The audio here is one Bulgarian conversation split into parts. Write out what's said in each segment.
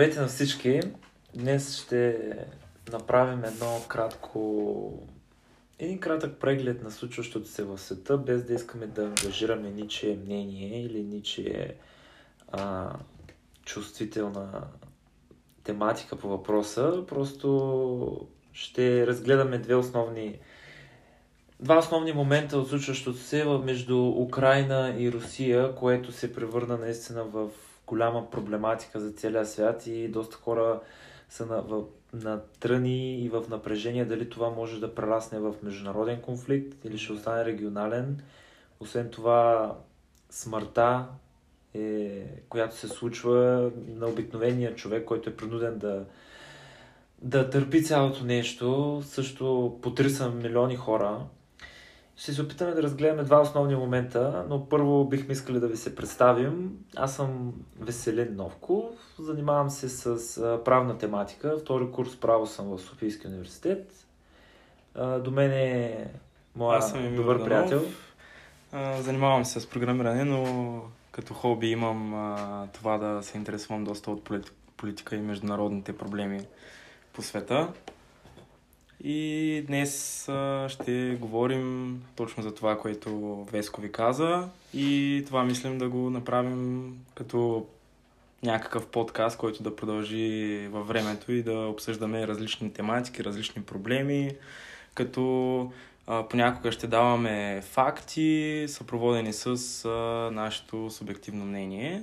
Здравейте на всички! Днес ще направим едно кратко... Един кратък преглед на случващото се в света, без да искаме да ангажираме ничие мнение или ничие а, чувствителна тематика по въпроса. Просто ще разгледаме две основни два основни момента от случващото се между Украина и Русия, което се превърна наистина в голяма проблематика за целия свят и доста хора са на, в, на тръни и в напрежение дали това може да прерасне в международен конфликт или ще остане регионален. Освен това, смъртта, е, която се случва на обикновения човек, който е принуден да, да търпи цялото нещо, също потриса милиони хора. Ще се опитаме да разгледаме два основни момента, но първо бихме искали да ви се представим. Аз съм Веселин Новков, занимавам се с правна тематика. Втори курс право съм в Софийския университет. До мен е моя съм добър Данов. приятел. Занимавам се с програмиране, но като хоби имам това да се интересувам доста от политика и международните проблеми по света. И днес ще говорим точно за това, което Веско ви каза и това мислим да го направим като някакъв подкаст, който да продължи във времето и да обсъждаме различни тематики, различни проблеми, като а, понякога ще даваме факти, съпроводени с а, нашето субективно мнение.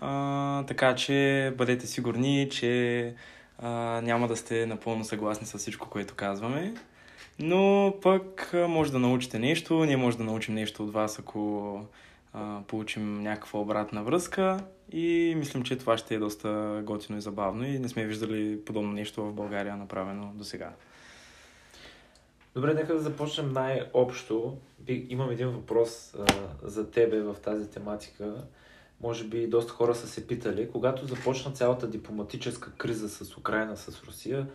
А, така че бъдете сигурни, че а, няма да сте напълно съгласни с всичко, което казваме. Но пък може да научите нещо, ние може да научим нещо от вас, ако а, получим някаква обратна връзка и мислим, че това ще е доста готино и забавно и не сме виждали подобно нещо в България направено до сега. Добре, нека да започнем най-общо. Имам един въпрос а, за тебе в тази тематика може би доста хора са се питали, когато започна цялата дипломатическа криза с Украина, с Русия,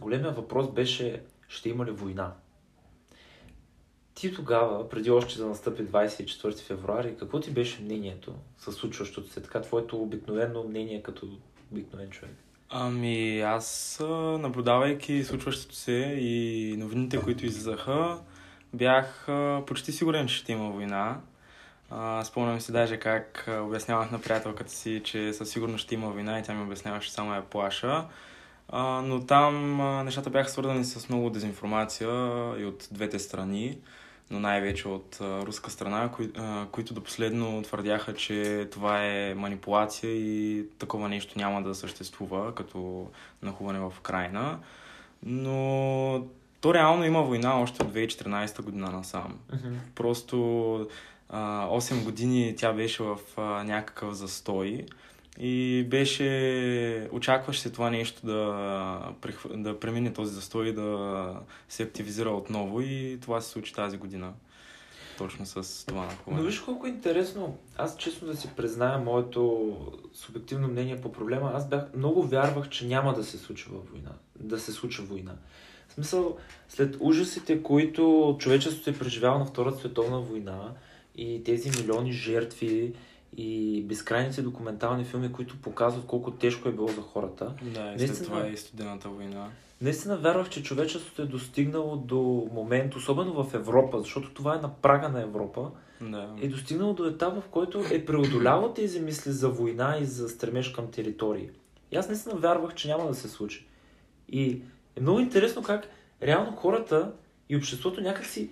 големия въпрос беше, ще има ли война? Ти тогава, преди още да настъпи 24 февруари, какво ти беше мнението с случващото се? Така, твоето обикновено мнение като обикновен човек? Ами, аз наблюдавайки случващото се и новините, които излизаха, бях почти сигурен, че ще има война. Спомням си даже как обяснявах на приятелката си, че със сигурност ще има война и тя ми обясняваше само я плаша. Но там нещата бяха свързани с много дезинформация и от двете страни, но най-вече от руска страна, кои, които до последно твърдяха, че това е манипулация и такова нещо няма да съществува като нахуване в Украина. Но то реално има война още от 2014 година насам. Uh-huh. Просто 8 години тя беше в някакъв застой и беше, очакваше се това нещо да, да премине този застой и да се активизира отново и това се случи тази година. Точно с това нахуване. Но виж колко интересно. Аз честно да си призная моето субективно мнение по проблема. Аз бях, много вярвах, че няма да се случва война. Да се случва война. В смисъл, след ужасите, които човечеството е преживяло на Втората световна война, и тези милиони жертви и безкрайните документални филми, които показват колко тежко е било за хората. Да, и след това е и студената война. Наистина вярвах, че човечеството е достигнало до момент, особено в Европа, защото това е на прага на Европа, да. е достигнало до етапа, в който е преодоляло тези мисли за война и за стремеж към територии. И аз наистина вярвах, че няма да се случи. И е много интересно как реално хората и обществото някакси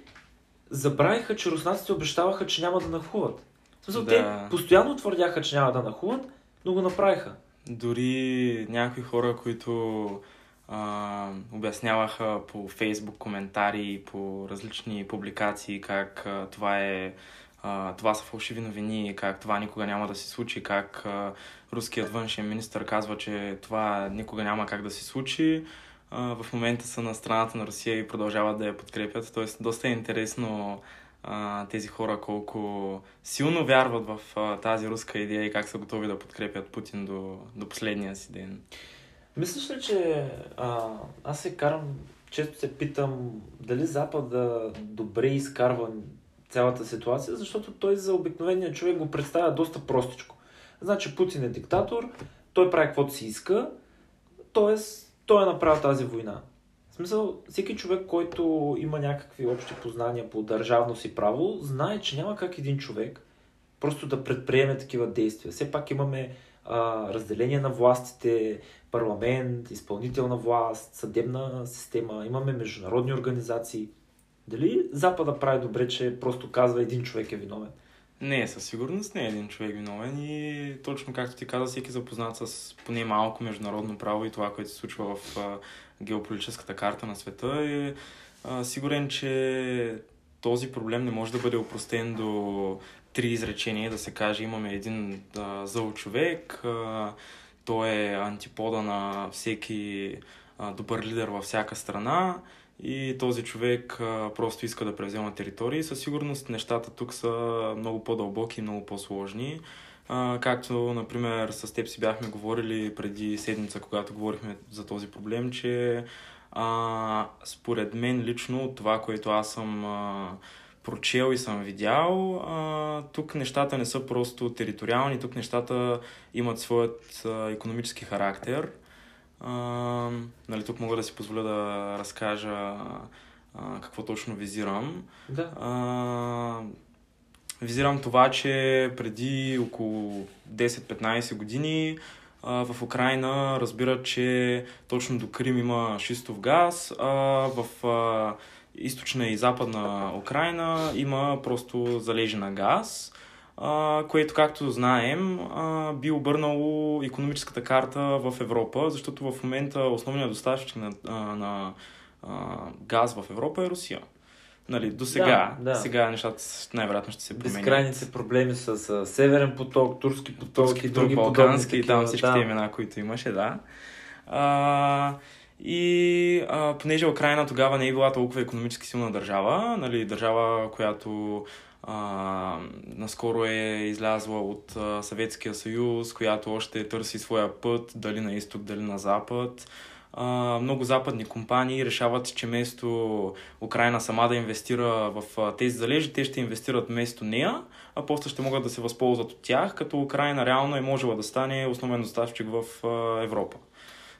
забравиха, че руснаците обещаваха, че няма да нахуват. В смисъл, да. те постоянно твърдяха, че няма да нахуват, но го направиха. Дори някои хора, които а, обясняваха по фейсбук коментари по различни публикации как а, това е а, това са фалшиви новини, как това никога няма да се случи, как а, руският външен министр казва, че това никога няма как да се случи в момента са на страната на Русия и продължават да я подкрепят. Тоест, доста е интересно а, тези хора колко силно вярват в а, тази руска идея и как са готови да подкрепят Путин до, до последния си ден. Мислиш ли, че а, аз се карам, често се питам дали Запада добре изкарва цялата ситуация, защото той за обикновения човек го представя доста простичко. Значи Путин е диктатор, той прави каквото си иска, т.е. той е направил тази война. В смисъл, всеки човек, който има някакви общи познания по държавност и право, знае, че няма как един човек просто да предприеме такива действия. Все пак имаме а, разделение на властите, парламент, изпълнителна власт, съдебна система, имаме международни организации. Дали Запада прави добре, че просто казва един човек е виновен? Не, със сигурност не. Е един човек виновен и точно както ти каза, всеки запознат с поне малко международно право и това, което се случва в а, геополитическата карта на света е а, сигурен, че този проблем не може да бъде опростен до три изречения, да се каже имаме един а, зъл човек, а, той е антипода на всеки а, добър лидер във всяка страна и този човек просто иска да превзема територии. Със сигурност нещата тук са много по-дълбоки и много по-сложни. Както, например, с теб си бяхме говорили преди седмица, когато говорихме за този проблем, че а, според мен лично това, което аз съм а, прочел и съм видял, а, тук нещата не са просто териториални, тук нещата имат своят а, економически характер. А, нали, тук мога да си позволя да разкажа а, какво точно визирам. Да. А, визирам това, че преди около 10-15 години а, в Украина разбират, че точно до Крим има шистов газ. А, в а, източна и западна Украина има просто залежи на газ, а, което, както знаем, а, би обърнало економическата карта в Европа, защото в момента основният доставчик на, а, на а, газ в Европа е Русия. Нали, до сега, да, да. сега нещата най-вероятно ще се променят. Безкрайните проблеми с, с Северен поток, Турски поток Турски и други Балкански и там всички да. имена, които имаше, да. А, и а, понеже Украина тогава не е била толкова економически силна държава, нали, държава, която а, наскоро е излязла от а, Съветския съюз, която още търси своя път, дали на изток, дали на запад. А, много западни компании решават, че вместо Украина сама да инвестира в а, тези залежи, те ще инвестират вместо нея, а после ще могат да се възползват от тях, като Украина реално е можела да стане основен доставчик в а, Европа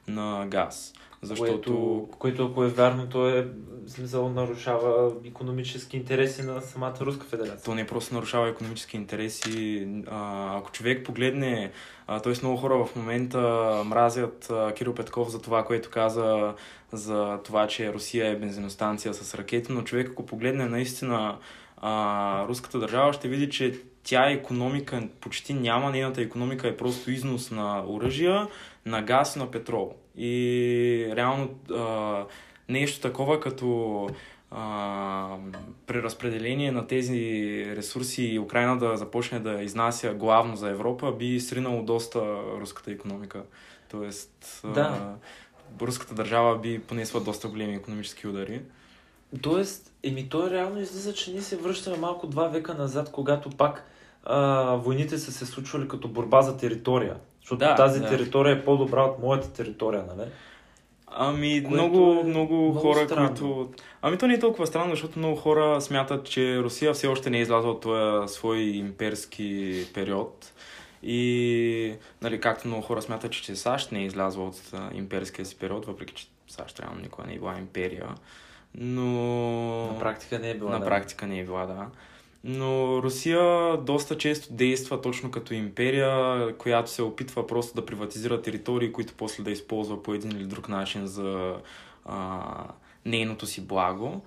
на газ. Защото... Което, което ако е вярно, то е смисъл нарушава економически интереси на самата Руска федерация. То не просто нарушава економически интереси. А, ако човек погледне, т.е. много хора в момента мразят а, Кирил Петков за това, което каза за това, че Русия е бензиностанция с ракети, но човек ако погледне наистина а, руската държава, ще види, че тя економика почти няма, нейната економика е просто износ на оръжия, на газ и на петрол. И реално а, нещо такова като а, преразпределение на тези ресурси и Украина да започне да изнася главно за Европа, би сринало доста руската економика. Тоест, да. а, руската държава би понесла доста големи економически удари. Тоест, еми той реално излиза, че ние се връщаме малко два века назад, когато пак а, войните са се случвали като борба за територия. Защото да, тази да. територия е по-добра от моята територия, нали? Ами, Което много, е много хора, странно. които... Ами, то не е толкова странно, защото много хора смятат, че Русия все още не е излязла от този свой имперски период. И, нали, както много хора смятат, че САЩ не е излязла от имперския си период, въпреки че САЩ реално никога не е била империя. Но... На практика не е била, На да. практика не е била, да. Но Русия доста често действа точно като империя, която се опитва просто да приватизира територии, които после да използва по един или друг начин за а, нейното си благо.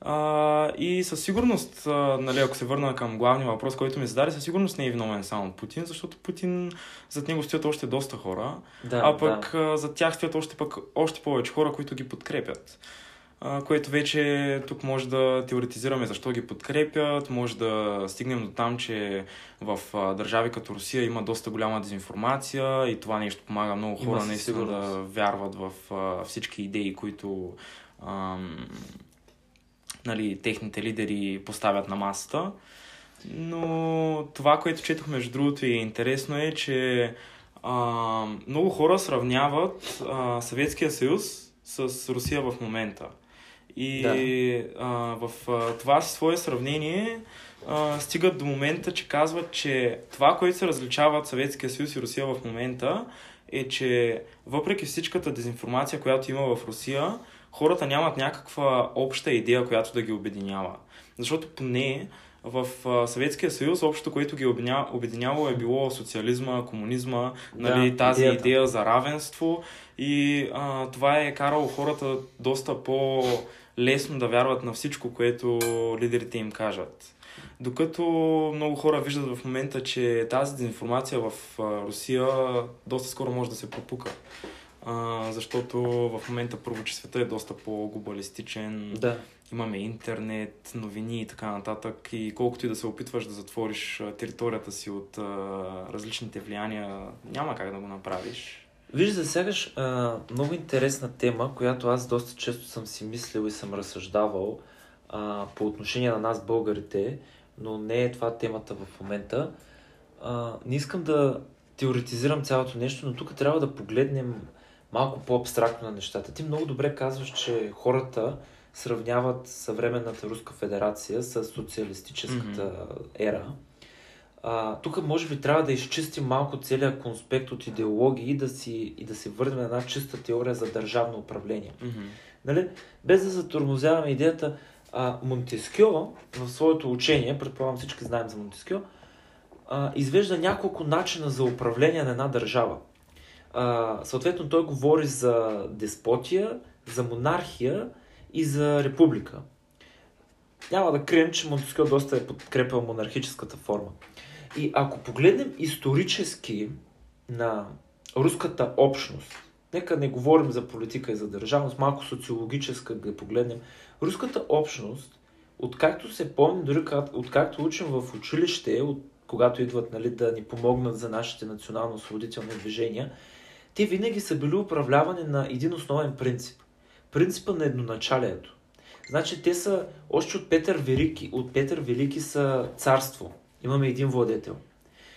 А, и със сигурност, а, нали, ако се върна към главния въпрос, който ми зададе, със сигурност не е виновен само Путин, защото Путин зад него стоят още доста хора, да, а пък да. а, зад тях стоят още, пък, още повече хора, които ги подкрепят което вече тук може да теоретизираме защо ги подкрепят, може да стигнем до там, че в държави като Русия има доста голяма дезинформация и това нещо помага много хора наистина да вярват в всички идеи, които ам, нали, техните лидери поставят на масата. Но това, което четох между другото и е интересно е, че а, много хора сравняват а, Съветския съюз с Русия в момента. И да. а, в а, това свое сравнение а, стигат до момента, че казват, че това, което се различава от Съветския съюз и Русия в момента, е, че въпреки всичката дезинформация, която има в Русия, хората нямат някаква обща идея, която да ги обединява. Защото поне в Съветския съюз общото, което ги обединяло е било социализма, комунизма, нали, да, тази идеята. идея за равенство и а, това е карало хората доста по-лесно да вярват на всичко, което лидерите им кажат. Докато много хора виждат в момента, че тази дезинформация в Русия доста скоро може да се пропука. А, защото в момента първо, че света е доста по-глобалистичен. Да имаме интернет, новини и така нататък. И колкото и да се опитваш да затвориш територията си от а, различните влияния, няма как да го направиш. Виж, засягаш а, много интересна тема, която аз доста често съм си мислил и съм разсъждавал а, по отношение на нас, българите, но не е това темата в момента. А, не искам да теоретизирам цялото нещо, но тук трябва да погледнем малко по-абстрактно на нещата. Ти много добре казваш, че хората сравняват съвременната Руска федерация с социалистическата mm-hmm. ера. А, тук може би трябва да изчистим малко целият конспект от идеологии и да, си, и да си върнем една чиста теория за държавно управление. Mm-hmm. Нали? Без да затормозяваме идеята, а, Монтескьо в своето учение, предполагам всички знаем за Монтескьо, а, извежда няколко начина за управление на една държава. А, съответно той говори за деспотия, за монархия и за република. Няма да крием, че Монтескьо доста е подкрепил монархическата форма. И ако погледнем исторически на руската общност, нека не говорим за политика и за държавност, малко социологическа да погледнем, руската общност, откакто се помни, дори откакто учим в училище, от, когато идват нали, да ни помогнат за нашите национално-освободителни движения, те винаги са били управлявани на един основен принцип принципа на едноначалието. Значи те са, още от Петър Велики, от Петър Велики са царство. Имаме един владетел.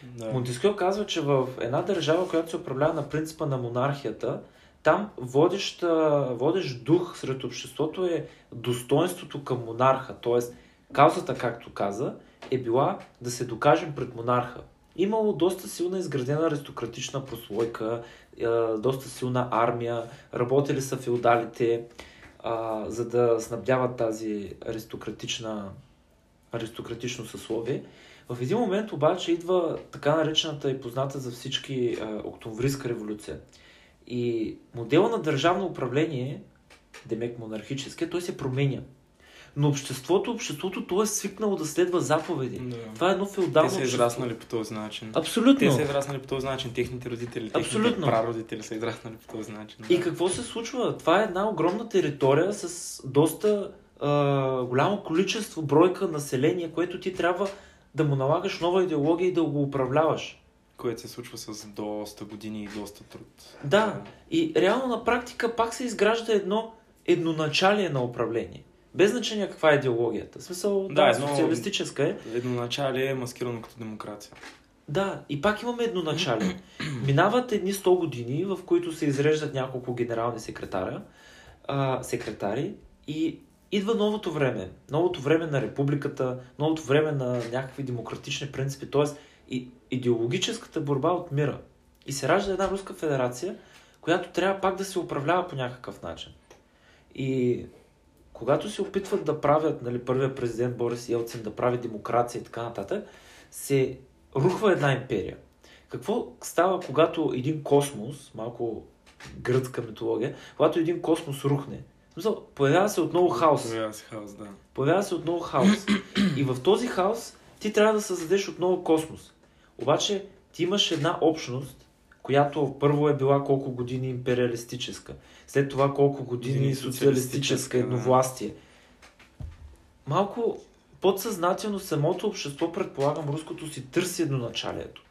Да. Монтескьо казва, че в една държава, която се управлява на принципа на монархията, там водещ, водещ дух сред обществото е достоинството към монарха. Тоест, каузата, както каза, е била да се докажем пред монарха. Имало доста силна изградена аристократична прослойка, доста силна армия, работили са феодалите, а, за да снабдяват тази аристократична, аристократично съсловие. В един момент обаче идва така наречената и позната за всички а, октомврийска революция. И модела на държавно управление, демек монархическия, той се променя. Но обществото, обществото, то е свикнало да следва заповеди. Да. Това е едно феодално Те са израснали по този начин. Абсолютно. Те са израснали по този начин. Техните родители, Абсолютно. техните прародители са израснали по този начин. Да. И какво се случва? Това е една огромна територия с доста а, голямо количество бройка население, което ти трябва да му налагаш нова идеология и да го управляваш. Което се случва с доста години и доста труд. Да, и реално на практика пак се изгражда едно едноначалие на управление. Без значение каква е идеологията. В смисъл, да, да едно, социалистическа е. Едноначалие е маскирано като демокрация. Да, и пак имаме едноначалие. Минават едни 100 години, в които се изреждат няколко генерални секретаря, а, секретари и идва новото време. Новото време на републиката, новото време на някакви демократични принципи, т.е. Идеологическата борба от мира. И се ражда една Руска федерация, която трябва пак да се управлява по някакъв начин. И когато се опитват да правят, нали, първият президент Борис Елцин да прави демокрация и така нататък, се рухва една империя. Какво става, когато един космос, малко гръцка митология, когато един космос рухне? Смисъл, появява се отново хаос. Появява се хаос, да. Появява се отново хаос. И в този хаос ти трябва да създадеш отново космос. Обаче ти имаш една общност, която първо е била колко години империалистическа, след това колко години социалистическа едновластие. Малко подсъзнателно самото общество, предполагам, руското си търси едноначалието.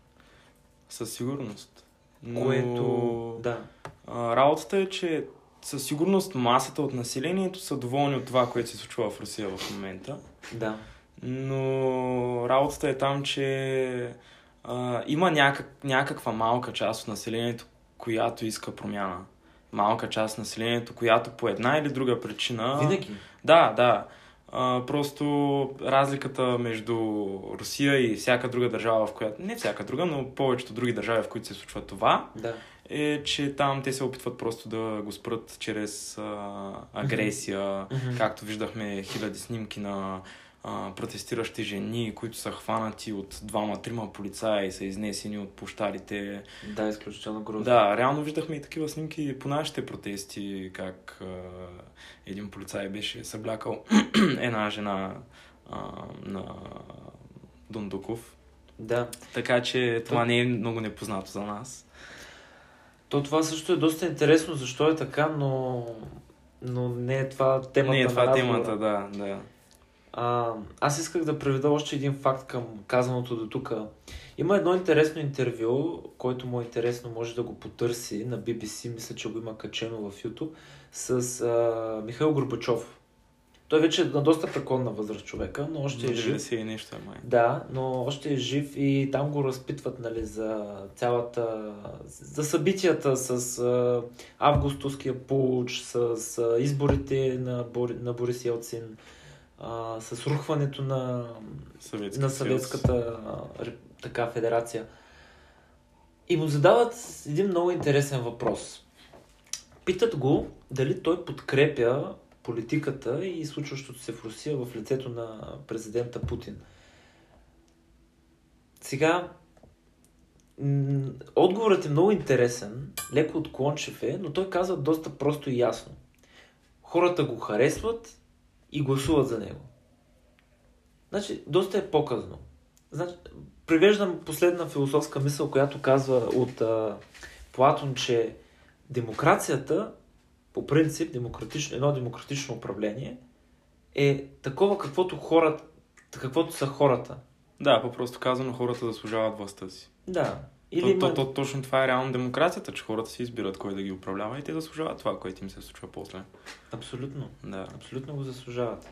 Със сигурност. Но... Което, да. А, работата е, че със сигурност масата от населението са доволни от това, което се случва в Русия в момента. Да. Но работата е там, че а, има някак, някаква малка част от населението, която иска промяна. Малка част от населението, която по една или друга причина... Винаги. Да, да. А, просто разликата между Русия и всяка друга държава, в която... Не всяка друга, но повечето други държави, в които се случва това, Да. Е, че там те се опитват просто да го спрат чрез а, агресия, Мгм. както виждахме хиляди снимки на а, протестиращи жени, които са хванати от двама-трима полицаи и са изнесени от площадите. Да, изключително грозно. Да, реално виждахме и такива снимки по нашите протести, как а, един полицай беше съблякал една жена а, на Дундуков. Да. Така че това не е много непознато за нас. То това също е доста интересно, защо е така, но, но не е това темата не е на това разговора. темата, да, да. А, аз исках да приведа още един факт към казаното до тук. Има едно интересно интервю, който му е интересно, може да го потърси на BBC, мисля, че го има качено в YouTube, с а, Михаил Горбачов. Той вече е на доста преклонна възраст човека, но още е жив. 90 и нещо е май. Да, но още е жив и там го разпитват нали, за цялата... за събитията с а, августовския пуч, с а, изборите на, Бори, на Борис Елцин, а, с рухването на, Съветски на съветската а, така, федерация. И му задават един много интересен въпрос. Питат го дали той подкрепя политиката и случващото се в Русия в лицето на президента Путин. Сега, отговорът е много интересен, леко отклончив е, но той казва доста просто и ясно. Хората го харесват и гласуват за него. Значи, доста е показно. Значи, привеждам последна философска мисъл, която казва от а, Платон, че демокрацията, по принцип, демократично, едно демократично управление е такова, каквото хората, каквото са хората. Да, по-просто казано, хората заслужават властта си. Да. Или то, има... то, то, точно това е реално демокрацията, че хората си избират кой да ги управлява и те заслужават това, което им се случва после. Абсолютно. Да. Абсолютно го заслужават.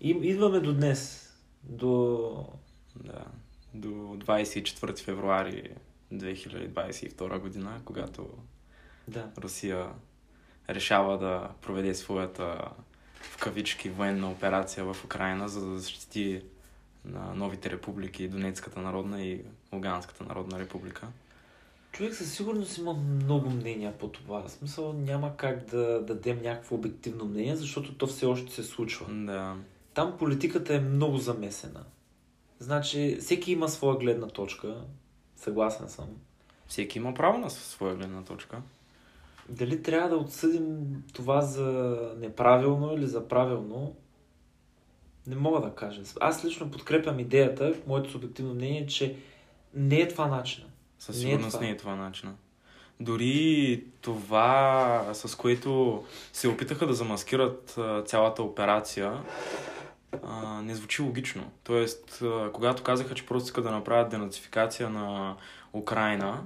И идваме до днес. До... Да. До 24 февруари 2022 година, когато Да. Русия решава да проведе своята в кавички военна операция в Украина, за да защити на новите републики Донецката народна и Луганската народна република. Човек със сигурност има много мнения по това. В смисъл няма как да дадем някакво обективно мнение, защото то все още се случва. Да. Там политиката е много замесена. Значи, всеки има своя гледна точка. Съгласен съм. Всеки има право на своя гледна точка. Дали трябва да отсъдим това за неправилно или за правилно, не мога да кажа. Аз лично подкрепям идеята, моето субективно мнение, е, че не е това начина. Със Не е сигурност това. не е това начина. Дори това, с което се опитаха да замаскират цялата операция, а, не звучи логично. Тоест, а, когато казаха, че просто искат да направят денацификация на Украина,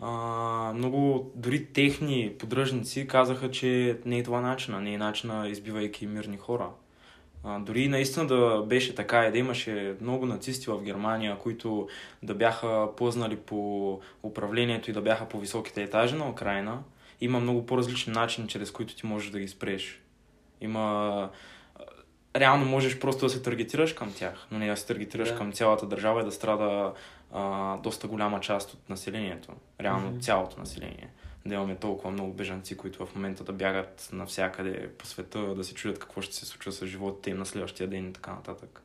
а, много дори техни поддръжници казаха, че не е това начина, не е начина избивайки мирни хора. А, дори наистина да беше така и да имаше много нацисти в Германия, които да бяха познали по управлението и да бяха по високите етажи на Украина, има много по-различни начини, чрез които ти можеш да ги спреш. Има... Реално можеш просто да се таргетираш към тях, но не да се таргетираш Да. към цялата държава и да страда а, доста голяма част от населението. Реално Мгм. цялото население. Да имаме толкова много бежанци, които в момента да бягат навсякъде по света, да се чудят какво ще се случва с животите им на следващия ден и така нататък.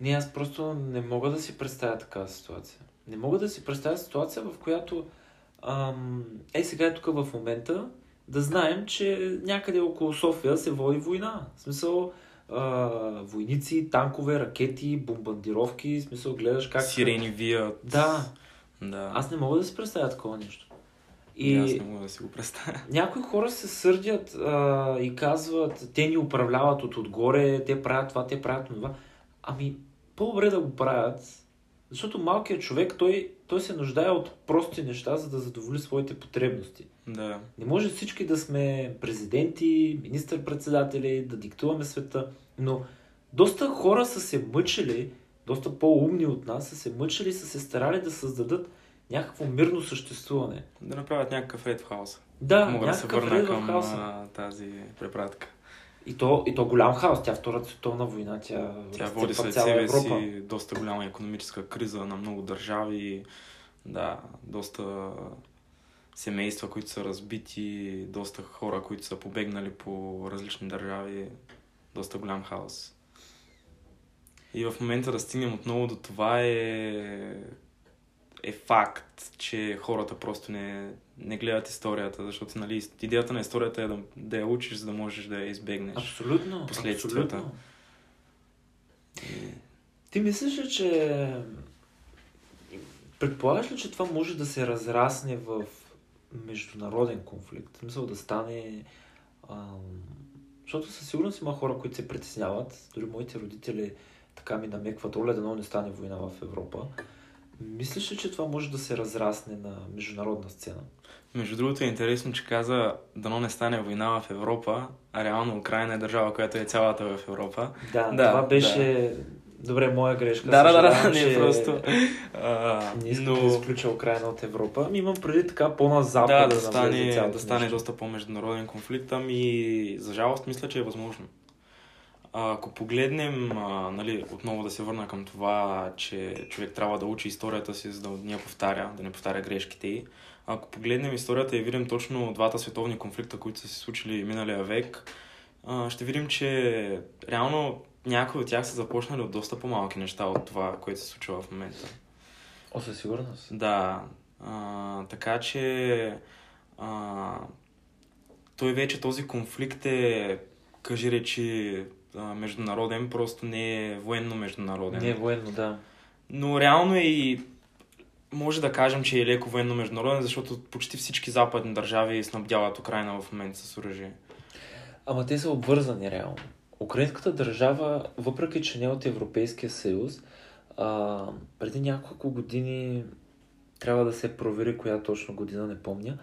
Не, аз просто не мога да си представя такава ситуация. Не мога да си представя ситуация, в която ам, е сега е тук в момента да знаем, че някъде около София се води война. В смисъл а, войници, танкове, ракети, бомбардировки, в смисъл гледаш как... Сирени вият. Да, Да. аз не мога да си представя такова нещо. И... И Аз не мога да си го представя. някои хора се сърдят а, и казват, те ни управляват от отгоре, те правят това, те правят това. Ами, по-добре да го правят, защото малкият човек, той, той се нуждае от прости неща, за да задоволи своите потребности. Да. Не може всички да сме президенти, министър-председатели, да диктуваме света, но доста хора са се мъчили, доста по-умни от нас, са се мъчили, са се старали да създадат някакво мирно съществуване. Да направят някакъв ред в хаоса. Да, Мога да се върна към хаоса. тази препратка. И то, и то голям хаос. Тя Втората световна война, тя, тя води след цяла себе Европа. си доста голяма економическа криза на много държави. Да, доста семейства, които са разбити, доста хора, които са побегнали по различни държави. Доста голям хаос. И в момента да стигнем отново до това е, е факт, че хората просто не, не гледат историята, защото нали, идеята на историята е да, да я учиш, за да можеш да я избегнеш. Абсолютно. Последствията. Абсолютно. Ти мислиш ли, че... Предполагаш ли, че това може да се разрасне в международен конфликт? В смисъл да стане... Ам... Защото със сигурност има хора, които се притесняват. Дори моите родители така ми намекват, оля дано не стане война в Европа. Мислиш ли, че това може да се разрасне на международна сцена? Между другото е интересно, че каза дано не стане война в Европа, а реално Украина е държава, която е цялата в Европа. Да, Да, това беше... Добре, моя грешка. Да, да, да, да, не е че просто. А, Не искам но... да изключа Украина от Европа. Ами имам преди така по-назапад Да, да навлезе стане, да стане доста по-международен конфликт, ами за жалост мисля, че е възможно. Ако погледнем, а, нали, отново да се върна към това, че човек трябва да учи историята си, за да не я повтаря, да не повтаря грешките й. Ако погледнем историята и видим точно двата световни конфликта, които са се случили миналия век, а, ще видим, че реално някои от тях са започнали от доста по-малки неща от това, което се случва в момента. О, със сигурност. Да, а, така че а, той вече този конфликт е, кажи речи, а, международен, просто не е военно-международен. Не е военно, да. Но реално е и може да кажем, че е леко военно-международен, защото почти всички западни държави снабдяват Украина в момента с оръжие. Ама те са обвързани реално. Украинската държава, въпреки че не е от Европейския съюз, а, преди няколко години трябва да се провери коя точно година, не помня.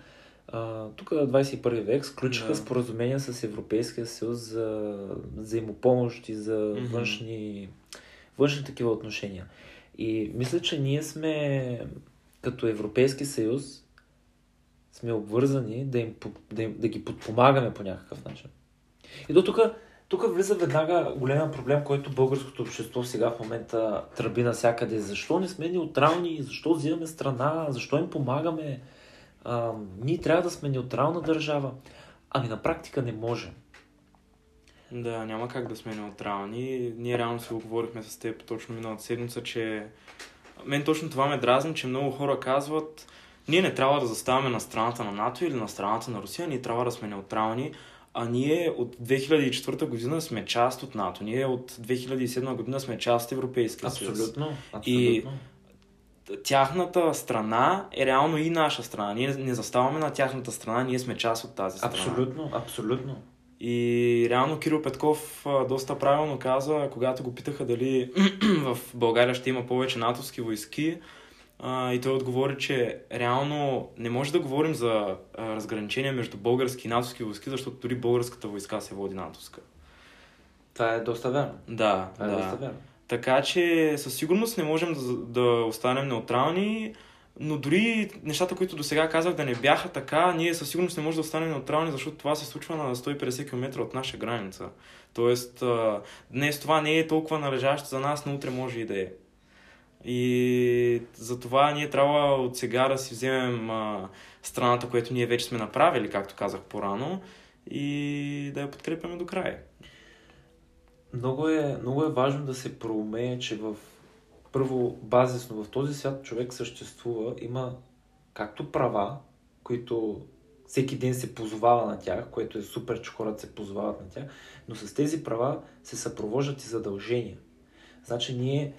Тук 21 век сключиха Да. споразумения с Европейския съюз за взаимопомощ и за Мгм. външни, външни такива отношения. И мисля, че ние сме като Европейски съюз сме обвързани да, им, да, им, да ги подпомагаме по някакъв начин. И до тук, тук влиза веднага големия проблем, който българското общество сега в момента тръби навсякъде. Защо не сме неутрални? Защо взимаме страна? Защо им помагаме? А, ние трябва да сме неутрална държава. Ами на практика не можем. Да, няма как да сме неутрални. Ние реално се оговорихме с теб точно миналата седмица, че мен точно това ме дразни, че много хора казват ние не трябва да заставаме на страната на НАТО или на страната на Русия, ние трябва да сме неутрални, а ние от 2004 година сме част от НАТО, ние от 2007 година сме част от Европейския съюз. Абсолютно. И- Абсолютно. Тяхната страна е реално и наша страна. Ние не заставаме на тяхната страна, ние сме част от тази страна. Абсолютно. Абсолютно. И реално Кирил Петков доста правилно каза, когато го питаха дали в България ще има повече натовски войски, и той отговори, че реално не може да говорим за разграничение между български и натовски войски, защото дори българската войска се води натовска. Това е доста верно. Да, Това е да. доста верно. Така че със сигурност не можем да, да останем неутрални, но дори нещата, които до сега казах да не бяха така, ние със сигурност не можем да останем неутрални, защото това се случва на 150 км от наша граница. Тоест, днес това не е толкова належащо за нас, но утре може и да е. И затова ние трябва от сега да си вземем а, страната, което ние вече сме направили, както казах по-рано, и да я подкрепяме до края. Много е, много е важно да се проумее, че в първо базисно в този свят човек съществува, има както права, които всеки ден се позовава на тях, което е супер, че хората се позовават на тях, но с тези права се съпровождат и задължения. Значи ние,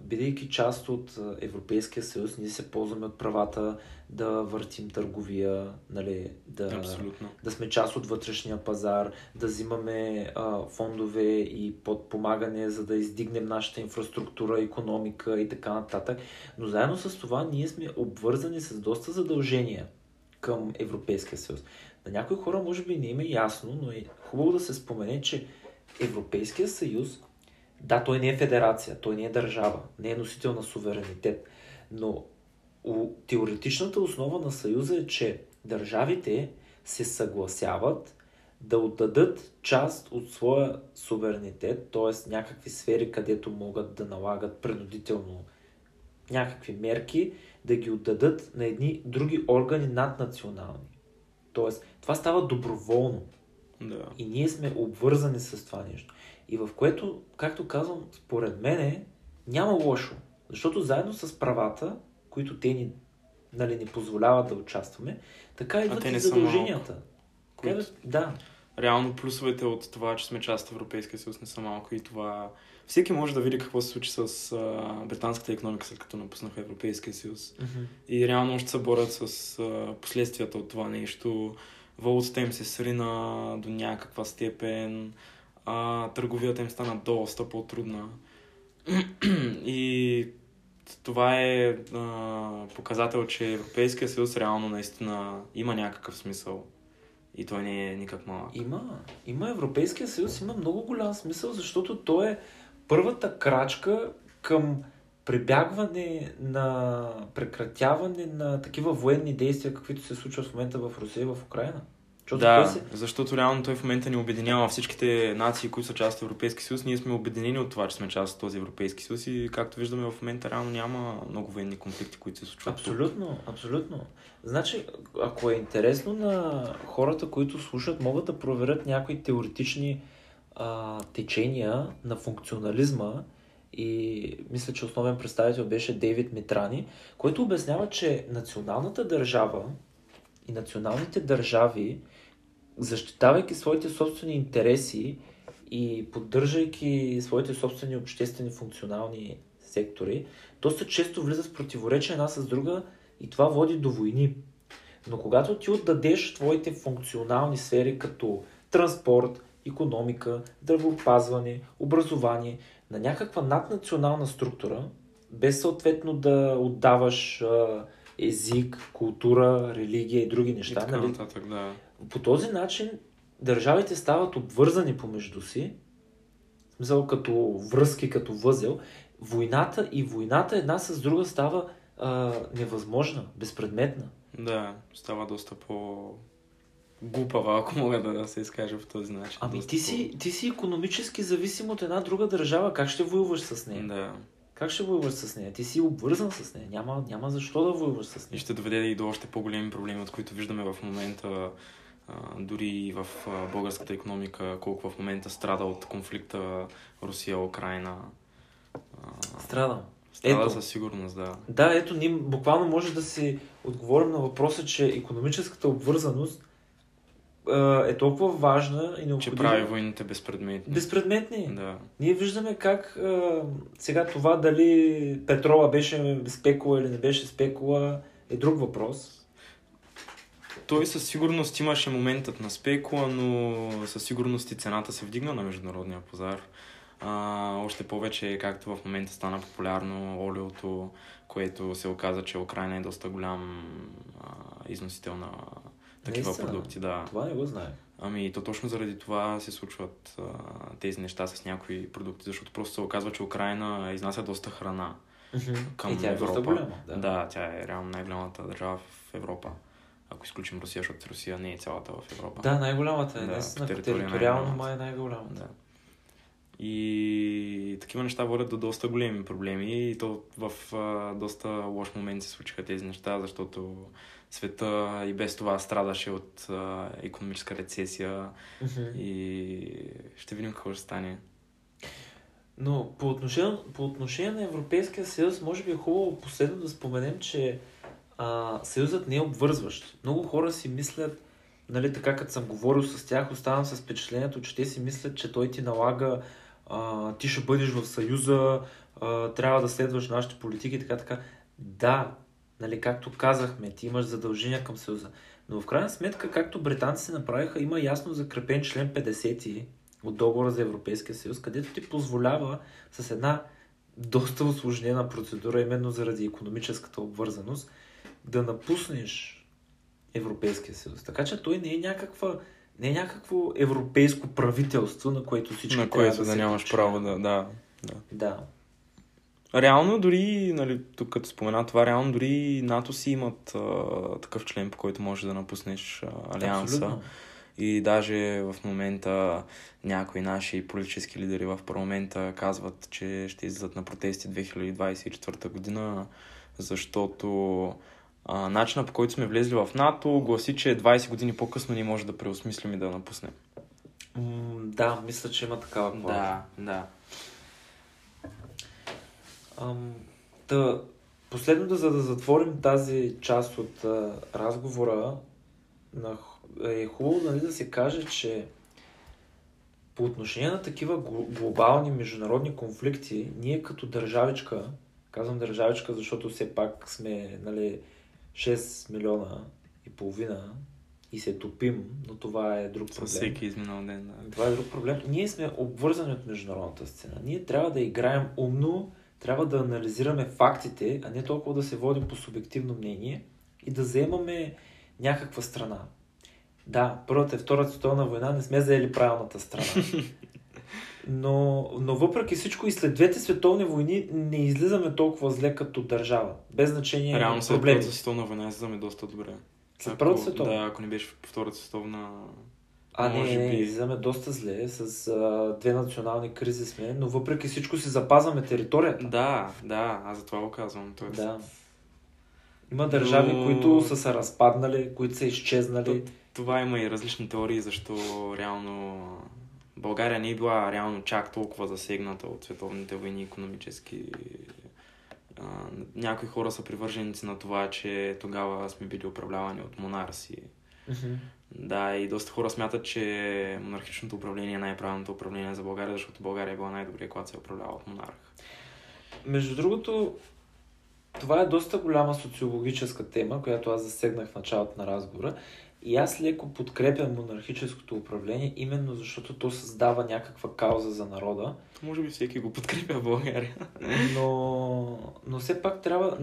бидейки част от Европейския съюз, ние се ползваме от правата да въртим търговия, нали, да, Абсолютно. да сме част от вътрешния пазар, да взимаме а, фондове и подпомагане, за да издигнем нашата инфраструктура, економика и така нататък. Но заедно с това ние сме обвързани с доста задължения към Европейския съюз. На някои хора може би не им е ясно, но е хубаво да се спомене, че Европейския съюз, да, той не е федерация, той не е държава, не е носител на суверенитет, но теоретичната основа на Съюза е, че държавите се съгласяват да отдадат част от своя суверенитет, т.е. някакви сфери, където могат да налагат принудително някакви мерки, да ги отдадат на едни други органи наднационални. Тоест, това става доброволно. Да. И ние сме обвързани с това нещо. И в което, както казвам, според мене няма лошо. Защото заедно с правата, които те ни, нали, ни позволяват да участваме, така идват и задълженията. Които- Да. Реално плюсовете от това, че сме част от Европейския съюз не са малко и това... Всеки може да види какво се случи с а, британската економика, след като напуснаха Европейския съюз. И реално още се борят с а, последствията от това нещо. Валутата им се срина до някаква степен. А, търговията им стана доста по-трудна. И това е а, показател, че Европейския съюз реално наистина има някакъв смисъл. И той не е никак малък. Има, има Европейския съюз, има много голям смисъл, защото той е първата крачка към прибягване на прекратяване на такива военни действия, каквито се случват в момента в Русия и в Украина. Защото Да, се... защото реално той в момента ни обединява всичките нации, които са част от Европейски съюз. Ние сме обединени от това, че сме част от този Европейски съюз и както виждаме в момента реално няма много военни конфликти, които се случват. тук. Абсолютно, абсолютно. Значи, ако е интересно на хората, които слушат, могат да проверят някои теоретични а, течения на функционализма и мисля, че основен представител беше Дейвид Митрани, който обяснява, че националната държава и националните държави, защитавайки своите собствени интереси и поддържайки своите собствени обществени функционални сектори, доста често влизат в противоречие една с друга и това води до войни. Но когато ти отдадеш твоите функционални сфери като транспорт, економика, здравеопазване, образование на някаква наднационална структура, без съответно да отдаваш а, език, култура, религия и други И неща, така нали? нататък, да. по този начин държавите стават обвързани помежду си, в смисъл като връзки, като възел. Войната и войната една с друга става а, невъзможна, безпредметна. Да, става доста по глупава, ако мога да се изкажа по този начин. Ами ти си, ти си економически зависим от една друга държава. Как ще воюваш с нея? Да. Как ще воюваш с нея? Ти си обвързан с нея. Няма, няма защо да воюваш с И нея. ще доведе и до още по-големи проблеми, от които виждаме в момента, дори и в българската економика, колко в момента страда от конфликта Русия-Украина. А, Страдам. Страда Ето. със сигурност, да. Да, ето, ние буквално може да си отговорим на въпроса, че економическата обвързаност е толкова важна и Че необходима. прави войните безпредметни. Безпредметни. Да. Ние виждаме как а, сега това дали петрола беше спекула или не беше спекула е друг въпрос. Той със сигурност имаше моментът на спекула, но със сигурност и цената се вдигна на международния пазар. А, още повече, както в момента стана популярно олиото, което се оказа, че Украина е доста голям а, износител на такива Наистина? продукти. Да. Това не го знае. Ами, то точно заради това се случват а, тези неща с някои продукти, защото просто се оказва, че Украина изнася доста храна към и тя е Европа. доста голяма. Да. Да, тя е реално най-голямата държава в Европа. Ако изключим Русия, защото Русия не е цялата в Европа. Да, най-голямата е. Да, Наистина, територия териториално май е най-голямата. Да. И такива неща водят до доста големи проблеми и то в а, доста лош момент се случиха тези неща, защото света и без това страдаше от а, економическа рецесия Мгм. и ще видим какво ще стане. Но по отношение, по отношение на Европейския съюз, може би е хубаво последно да споменем, че а, съюзът не е обвързващ. Много хора си мислят, нали, така като съм говорил с тях, оставам с впечатлението, че те си мислят, че той ти налага, а, ти ще бъдеш в съюза, а, трябва да следваш нашите политики и така, така. Да, нали, както казахме, ти имаш задължения към съюза. Но в крайна сметка, както британците направиха, има ясно закрепен член 50 от договора за Европейския съюз, където ти позволява с една доста осложнена процедура, именно заради економическата обвързаност, да напуснеш Европейския съюз. Така че той не е някаква не е някакво европейско правителство, на което всички на което да, се нямаш право да... да, да. Да. Реално дори, нали, тук като спомена това, реално дори НАТО си имат а, такъв член, по който можеш да напуснеш а, алианса. Абсолютно. И даже в момента някои наши политически лидери в парламента казват, че ще излизат на протести 2024 година, защото а, начина по който сме влезли в НАТО гласи, че 20 години по-късно ни може да преосмислим и да напуснем. М, да, мисля, че има такава. Да, да. Ам, да, последното, за да затворим тази част от а, разговора, на, е хубаво нали, да се каже, че по отношение на такива гло- глобални международни конфликти, ние като държавичка, казвам държавичка, защото все пак сме нали, 6 милиона и половина и се топим, но това е друг проблем. всеки изминал ден. Да. Това е друг проблем. Ние сме обвързани от международната сцена. Ние трябва да играем умно, трябва да анализираме фактите, а не толкова да се водим по субективно мнение и да заемаме някаква страна. Да, Първата и Втората световна война не сме заели правилната страна. Но, но въпреки всичко и след двете световни войни не излизаме толкова зле като държава. Без значение Реално след проблеми. Първата световна война излизаме доста добре. След Първата световна? Да, ако не беше Втората световна... А, Може не, би. излизаме доста зле, с а, две национални кризи сме, но въпреки всичко си запазваме територията. Да, да, аз за това го казвам. Тоест, Да. Има държави, Но- които са се разпаднали, които са изчезнали. Това има и различни теории, защо реално България не е била реално чак толкова засегната от световните войни економически. А, някои хора са привърженици на това, че тогава сме били управлявани от монарси. Мгм. Да, и доста хора смятат, че монархичното управление е най-правилното управление за България, защото България е била най-добре, когато се е управлява от монарх. Между другото, това е доста голяма социологическа тема, която аз засегнах в началото на разговора. И аз леко подкрепям монархическото управление, именно защото то създава някаква кауза за народа. Може би всеки го подкрепя в България. Но, но все пак трябва,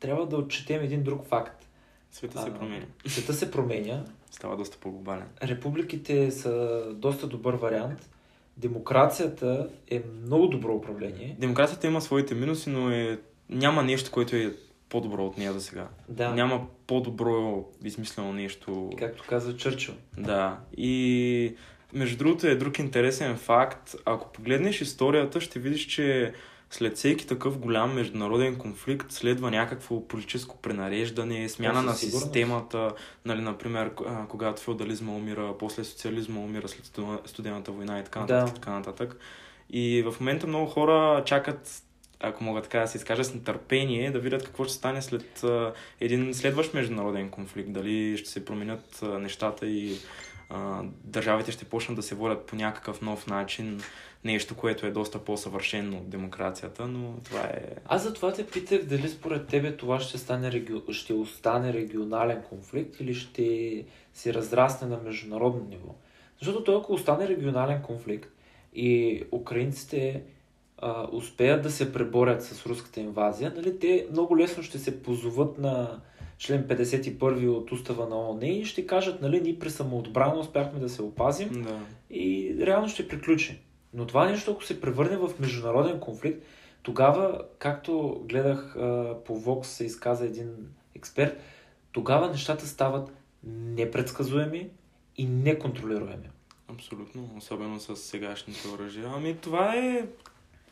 трябва да отчетем един друг факт. Света се променя. Света се променя, Става доста по-глобален. републиките са доста добър вариант, демокрацията е много добро управление. Демокрацията има своите минуси, но е... няма нещо, което е по-добро от нея за сега. Да, Няма по-добро измислено нещо. както каза Чърчил. Да. И между другото е друг интересен факт. Ако погледнеш историята, ще видиш, че след всеки такъв голям международен конфликт следва някакво политическо пренареждане, смяна на системата. Нали, например, когато феодализма умира, после социализма умира след студена- студената война и така нататък. Да. и Така нататък. И в момента много хора чакат ако мога така да се изкажа, с нетърпение да видят какво ще стане след а, един следващ международен конфликт. Дали ще се променят а, нещата и а, държавите ще почнат да се водят по някакъв нов начин. Нещо, което е доста по-съвършено от демокрацията, но това е... Аз затова те питах дали според тебе това ще, стане реги... ще остане регионален конфликт или ще се разрасне на международно ниво. Защото той ако остане регионален конфликт и украинците а, успеят да се преборят с руската инвазия, нали, те много лесно ще се позоват на член 51 от устава на ООН и ще кажат, нали, ние при самоотбрана успяхме да се опазим Да. и реално ще приключи. Но това нещо, ако се превърне в международен конфликт, тогава, както гледах по Vox се изказа един експерт, тогава нещата стават непредсказуеми и неконтролируеми. Абсолютно, особено с сегашните оръжия. Ами това е,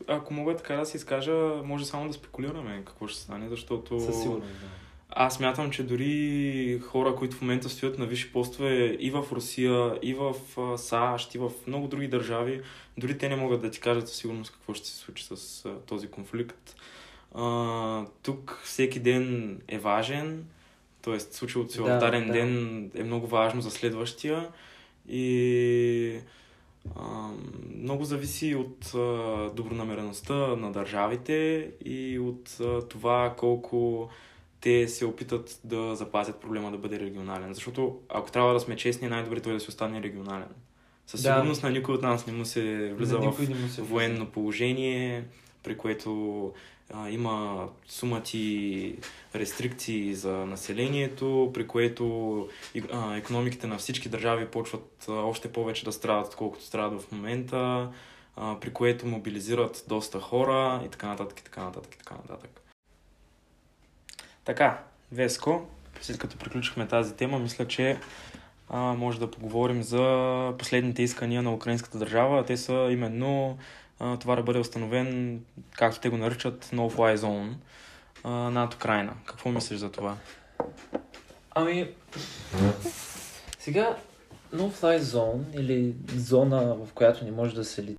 ако мога така да се изкажа, може само да спекулираме какво ще стане, защото Със сигурност. Да. Аз мятам, че дори хора, които в момента стоят на висши постове и в Русия, и в САЩ, и в много други държави, дори те не могат да ти кажат със сигурност какво ще се случи с този конфликт. А, тук всеки ден е важен, т.е. случилото се Да, в даден да. ден е много важно за следващия и а, много зависи от а, добронамереността на държавите и от а, това колко те се опитат да запазят проблема да бъде регионален. Защото ако трябва да сме честни, най-добре той да се остане регионален. Със Да. сигурност на никой от нас не му се влиза в се военно положение, при което а, има сумати рестрикции за населението, при което а, економиките на всички държави почват а, още повече да страдат, отколкото страдат в момента, а, при което мобилизират доста хора и така нататък, и така нататък, и така нататък. Така, Веско, след като приключихме тази тема, мисля, че а, може да поговорим за последните искания на украинската държава. Те са именно а, това да бъде установен, както те го наричат, no-fly zone а, над Украина. Какво мислиш за това? Ами, сега no-fly zone или зона, в която не може да се лети.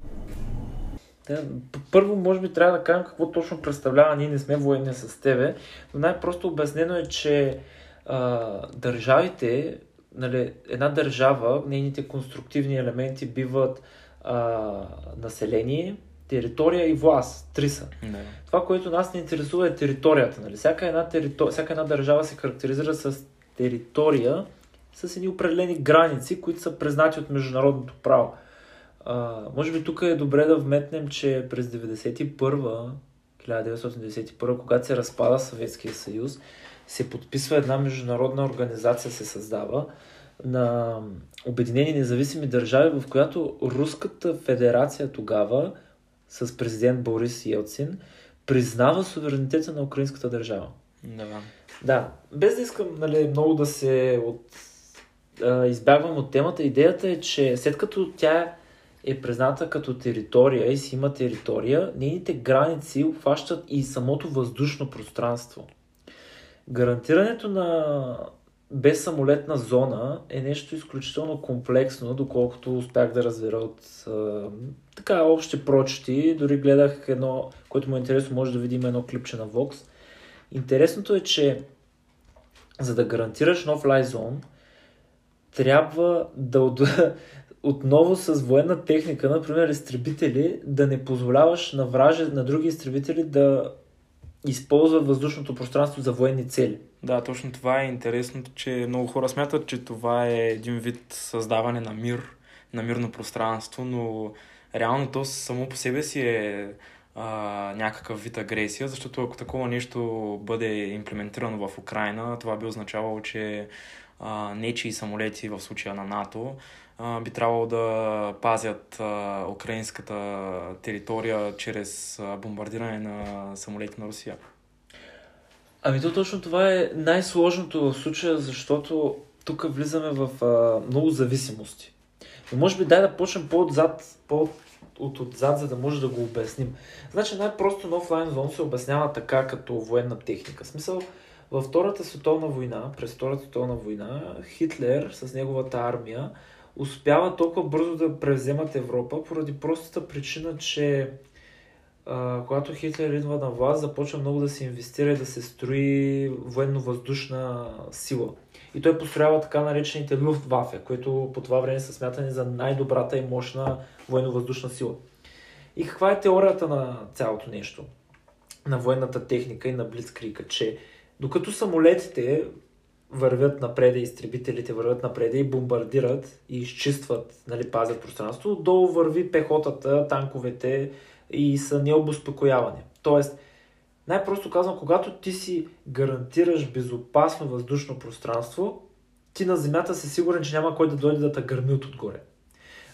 Първо, може би трябва да кажем какво точно представлява. Ние не сме военни с тебе, но най-просто обяснено е, че а, държавите, нали, една държава, нейните конструктивни елементи биват а, население, територия и власт. Три са. Да. Това, което нас не интересува е територията. Нали? Всяка, една територи... Всяка една държава се характеризира с територия, с едни определени граници, които са признати от международното право. А, може би тук е добре да вметнем, че през 1991 1991, когато се разпада Съветския съюз, се подписва една международна организация, се създава на Обединени независими държави, в която Руската федерация тогава с президент Борис Елцин признава суверенитета на украинската държава. Да. Да, без да искам нали, много да се от, а, избягвам от темата, идеята е, че след като тя е призната като територия и си има територия, нейните граници обхващат и самото въздушно пространство. Гарантирането на безсамолетна зона е нещо изключително комплексно, доколкото успях да разбера от а, така общи прочети. Дори гледах едно, което му е интересно, може да видим едно клипче на Vox. Интересното е, че за да гарантираш нов лайзон, трябва да отново с военна техника, например изтребители, да не позволяваш на враже, на други изтребители да използват въздушното пространство за военни цели. Да, точно това е интересното, че много хора смятат, че това е един вид създаване на мир, на мирно пространство, но реално то само по себе си е а, някакъв вид агресия, защото ако такова нещо бъде имплементирано в Украина, това би означавало, че а, нечии самолети в случая на НАТО би трябвало да пазят а, украинската територия чрез а, бомбардиране на самолети на Русия. Ами то точно това е най-сложното в случая, защото тук влизаме в а, много зависимости. Но може би дай да почнем по-отзад, по от отзад, за да може да го обясним. Значи най-просто на офлайн зон се обяснява така като военна техника. В смисъл, във Втората световна война, през Втората световна война, Хитлер с неговата армия успява толкова бързо да превземат Европа, поради простата причина, че а, когато Хитлер идва на власт, започва много да се инвестира и да се строи военно-въздушна сила. И той построява така наречените Люфтвафе, които по това време са смятани за най-добрата и мощна военно-въздушна сила. И каква е теорията на цялото нещо? На военната техника и на Блицкрика, че докато самолетите вървят напред, изтребителите вървят напред и бомбардират и изчистват, нали, пазят пространство, долу върви пехотата, танковете и са необоспокоявани. Тоест, най-просто казвам, когато ти си гарантираш безопасно въздушно пространство, ти на земята си сигурен, че няма кой да дойде да те гърми от отгоре.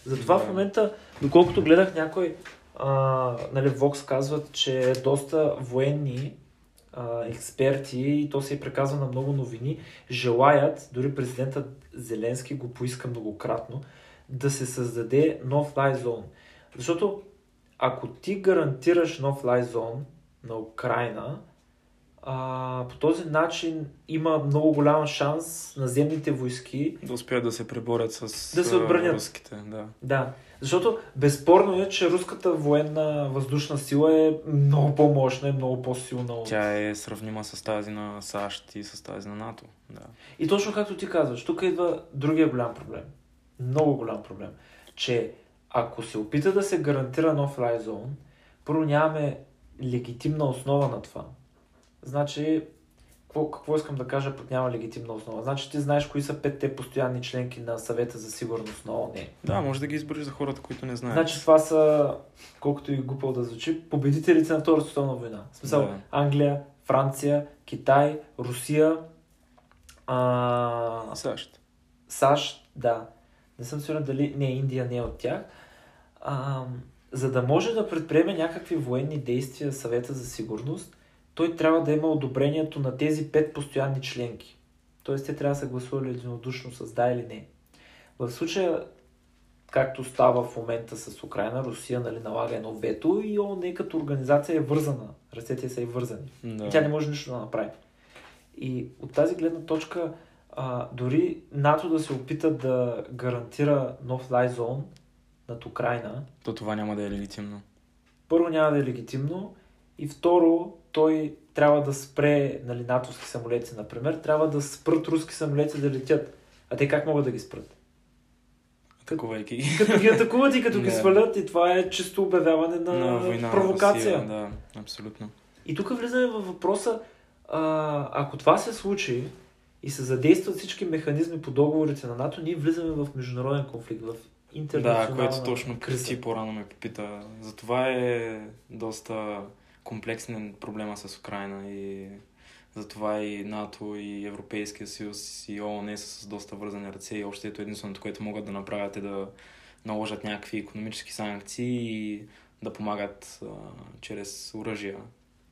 Затова в момента, доколкото гледах някой, а, нали, Вокс казват, че доста военни експерти, и то се е преказва на много новини, желаят, дори президентът Зеленски го поиска многократно, да се създаде нов флай зон. Защото ако ти гарантираш нов флай зон на Украина, а, по този начин има много голям шанс наземните войски да успеят да се преборят с да се отбранят. руските. Да. Да, защото безспорно е, че руската военна въздушна сила е много по-мощна и много по-силна. От... Тя е сравнима с тази на САЩ и с тази на НАТО. Да. И точно както ти казваш, тук идва другия голям проблем. Много голям проблем. Че ако се опита да се гарантира нов зон, първо нямаме легитимна основа на това. Значи, какво, какво искам да кажа под няма легитимна основа? Значи ти знаеш кои са петте постоянни членки на съвета за сигурност на ООН. Да, може да ги избориш за хората, които не знаят. Значи това са, колкото и глупо да звучи, победителите на Втората световна война. В смисъл Да. Англия, Франция, Китай, Русия, а... САЩ. САЩ, да. Не съм сигурен дали... Не, Индия не е от тях. А, за да може да предприеме някакви военни действия съвета за сигурност, той трябва да има одобрението на тези пет постоянни членки. Тоест те трябва да са гласували единодушно с да или не. В случая, както става в момента с Украина, Русия нали, налага едно вето и ООН като организация е вързана. Ръцете са и вързани. Да. И тя не може нищо да направи. И от тази гледна точка, а, дори НАТО да се опита да гарантира нов лай зон над Украина, То това няма да е легитимно. първо няма да е легитимно и второ, той трябва да спре нали, натовски самолети, например, трябва да спрат руски самолети да летят. А те как могат да ги спрат? Атакувайки ги. Като ги атакуват и като ги Да. свалят и това е чисто обявяване на, на война. провокация. Русия, да, абсолютно. И тук влизаме във въпроса, а, ако това се случи и се задействат всички механизми по договорите на НАТО, ние влизаме в международен конфликт, в Да, интернационална което точно криза. ти по-рано ме попита. Затова е доста комплексен проблема с Украина и затова и НАТО, и Европейския съюз, и ООН са с доста вързани ръце и още ето единственото, което могат да направят е да наложат някакви економически санкции и да помагат а, чрез оръжия,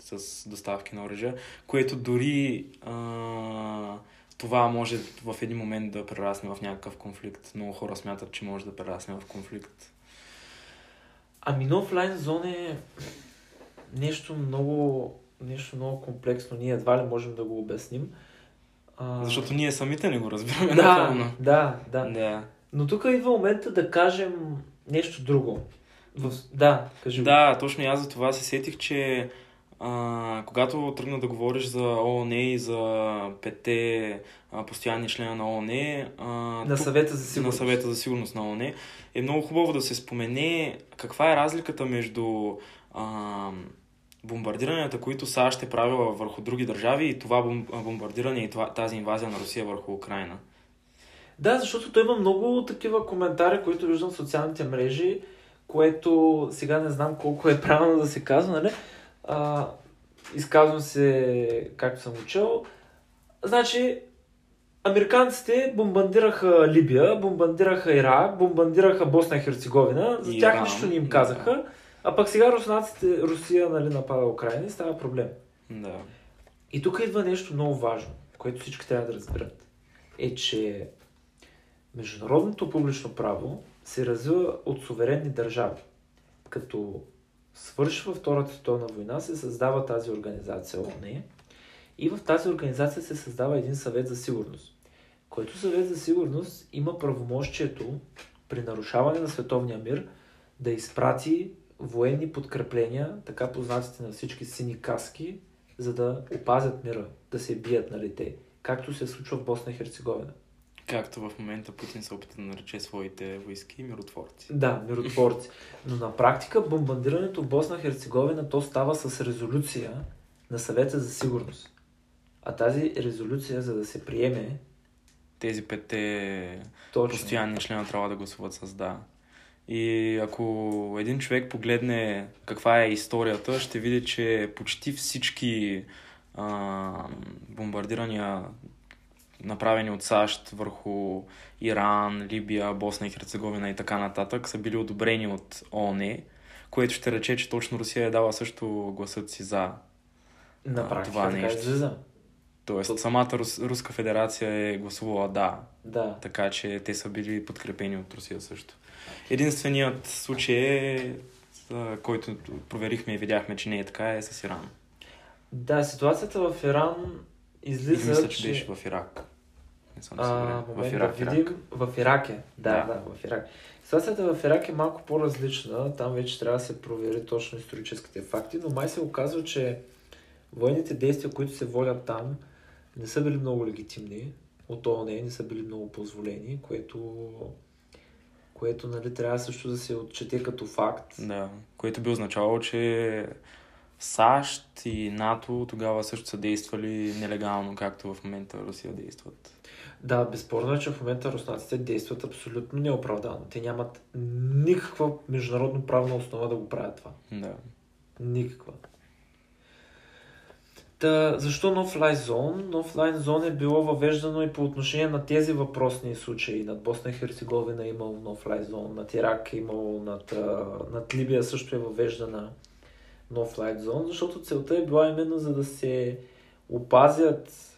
с доставки на оръжия, което дори а, това може в един момент да прерасне в някакъв конфликт. Много хора смятат, че може да прерасне в конфликт. Ами нов лайн зон е нещо много, нещо много комплексно. Ние едва ли можем да го обясним. А... Защото ние самите не го разбираме Да, напълно. да, да. Да. Но тук идва момента да кажем нещо друго. В... Да, кажи го. да, точно и аз за това се сетих, че а, когато тръгна да говориш за ООН и за пете а, постоянни члена на ООН, а, На тук- съвета за сигурност. на съвета за сигурност на ООН, е много хубаво да се спомене каква е разликата между а, бомбардиранията, които САЩ е правила върху други държави и това бом- бомбардиране и това, тази инвазия на Русия върху Украина. Да, защото той има много такива коментари, които виждам в социалните мрежи, което сега не знам колко е правилно да се казва, нали? А, изказвам се както съм учил. Значи, американците бомбардираха Либия, бомбардираха Ирак, бомбардираха Босна и Херцеговина, за тях Иран, нищо не им да. А пък сега руснаците, Русия нали, напада Украина и става проблем. Да. И тук идва нещо много важно, което всички трябва да разберат. Е, че международното публично право се развива от суверенни държави. Като свършва Втората световна война, се създава тази организация ООН и в тази организация се създава един съвет за сигурност, който съвет за сигурност има правомощието при нарушаване на световния мир да изпрати военни подкрепления, така познатите на всички сини каски, за да опазят мира, да се бият, нали те, както се случва в Босна и Херцеговина. Както в момента Путин се опита да нарече своите войски миротворци. Да, миротворци. Но на практика бомбардирането в Босна и Херцеговина то става с резолюция на съвета за сигурност. А тази резолюция, за да се приеме, Тези петте точно. постоянни члена трябва да гласуват с да. И ако един човек погледне каква е историята, ще види, че почти всички а, бомбардирания, направени от САЩ върху Иран, Либия, Босна и Херцеговина и така нататък, са били одобрени от ООН, което ще рече, че точно Русия е дала също гласът си за. На практика това нещо. излиза. Тоест, самата Рус, Руска федерация е гласувала да, Да. така че те са били подкрепени от Русия също. Единственият случай е, който проверихме и видяхме, че не е така, е с Иран. Да, ситуацията в Иран И излиза, мисля, че беше в Ирак. Не съм А, в Ирак, да Ирак. видим. В Ирак е. Да, Да. да, в Ирак. Ситуацията в Ирак е малко по-различна. Там вече трябва да се провери точно историческите факти, но май се оказва, че военните действия, които се водят там, не са били много легитимни от ООН, не са били много позволени, което, което нали, трябва също да се отчете като факт. Да, което би означавало, че САЩ и НАТО тогава също са действали нелегално, както в момента Русия действат. Да, безспорно е, че в момента руснаците действат абсолютно неоправдано. Те нямат никаква международно правна основа да го правят това. Да. Никаква. Та, защо нов лайн зон? Нов лайн зон е било въвеждано и по отношение на тези въпросни случаи. Над Босна и Херцеговина е имало нов лайн зон, над Ирак е имало, над, над Либия също е въвеждана нов лайн зон, защото целта е била именно за да се опазят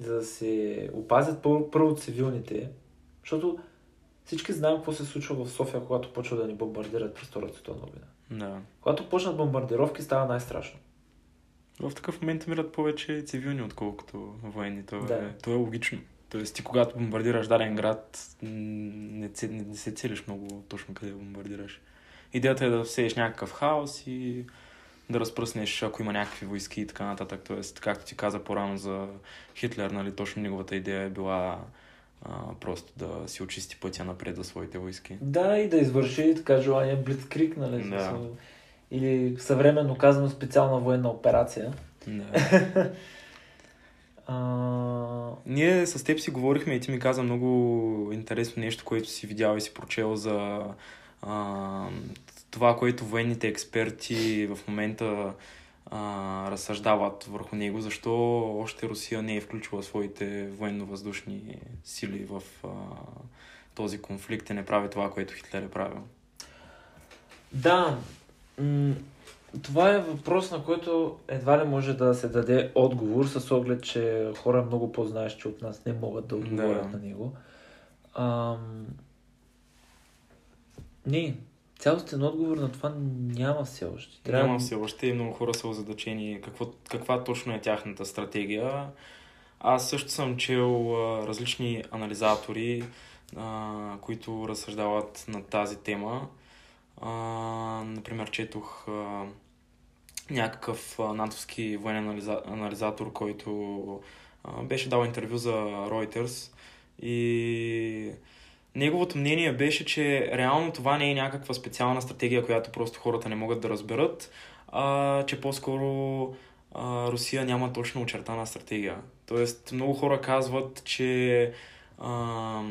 за да се опазят първо, цивилните Защото всички знаем какво се случва в София, когато почва да ни бомбардират през Втората световна война. Да. Когато почнат бомбардировки, става най-страшно. В такъв момент умират повече цивилни, отколкото военни. То, Да. е, то е логично. Тоест ти когато бомбардираш даден град, не, не, не се целиш много точно къде бомбардираш. Идеята е да всееш някакъв хаос и да разпръснеш, ако има някакви войски и така нататък. Тоест, както ти каза по-рано за Хитлер, нали, точно неговата идея е била а, просто да си очисти пътя напред за своите войски. Да, и да извърши така желания Блицкрик, нали? Да. смисъл. Или съвременно казано специална военна операция. Да. А, Ние с теб си говорихме и ти ми каза много интересно нещо, което си видял и си прочел за а, това, което военните експерти в момента а, разсъждават върху него, защо още Русия не е включила своите военно-въздушни сили в а, този конфликт и не прави това, което Хитлер е правил. да, това е въпрос, на който едва ли може да се даде отговор, с оглед, че хора много по-знаещи от нас не могат да отговорят Да. на него. Ам... Не, цялостен отговор на това няма все още. Трябва... Няма все още и много хора са озадачени какво, каква точно е тяхната стратегия. Аз също съм чел а, различни анализатори, а, които разсъждават на тази тема. А, например, четох а, някакъв натовски военен анализа, анализатор, който а, беше дал интервю за Reuters и неговото мнение беше, че реално това не е някаква специална стратегия, която просто хората не могат да разберат, а, че по-скоро а, Русия няма точно очертана стратегия. Тоест, много хора казват, че а,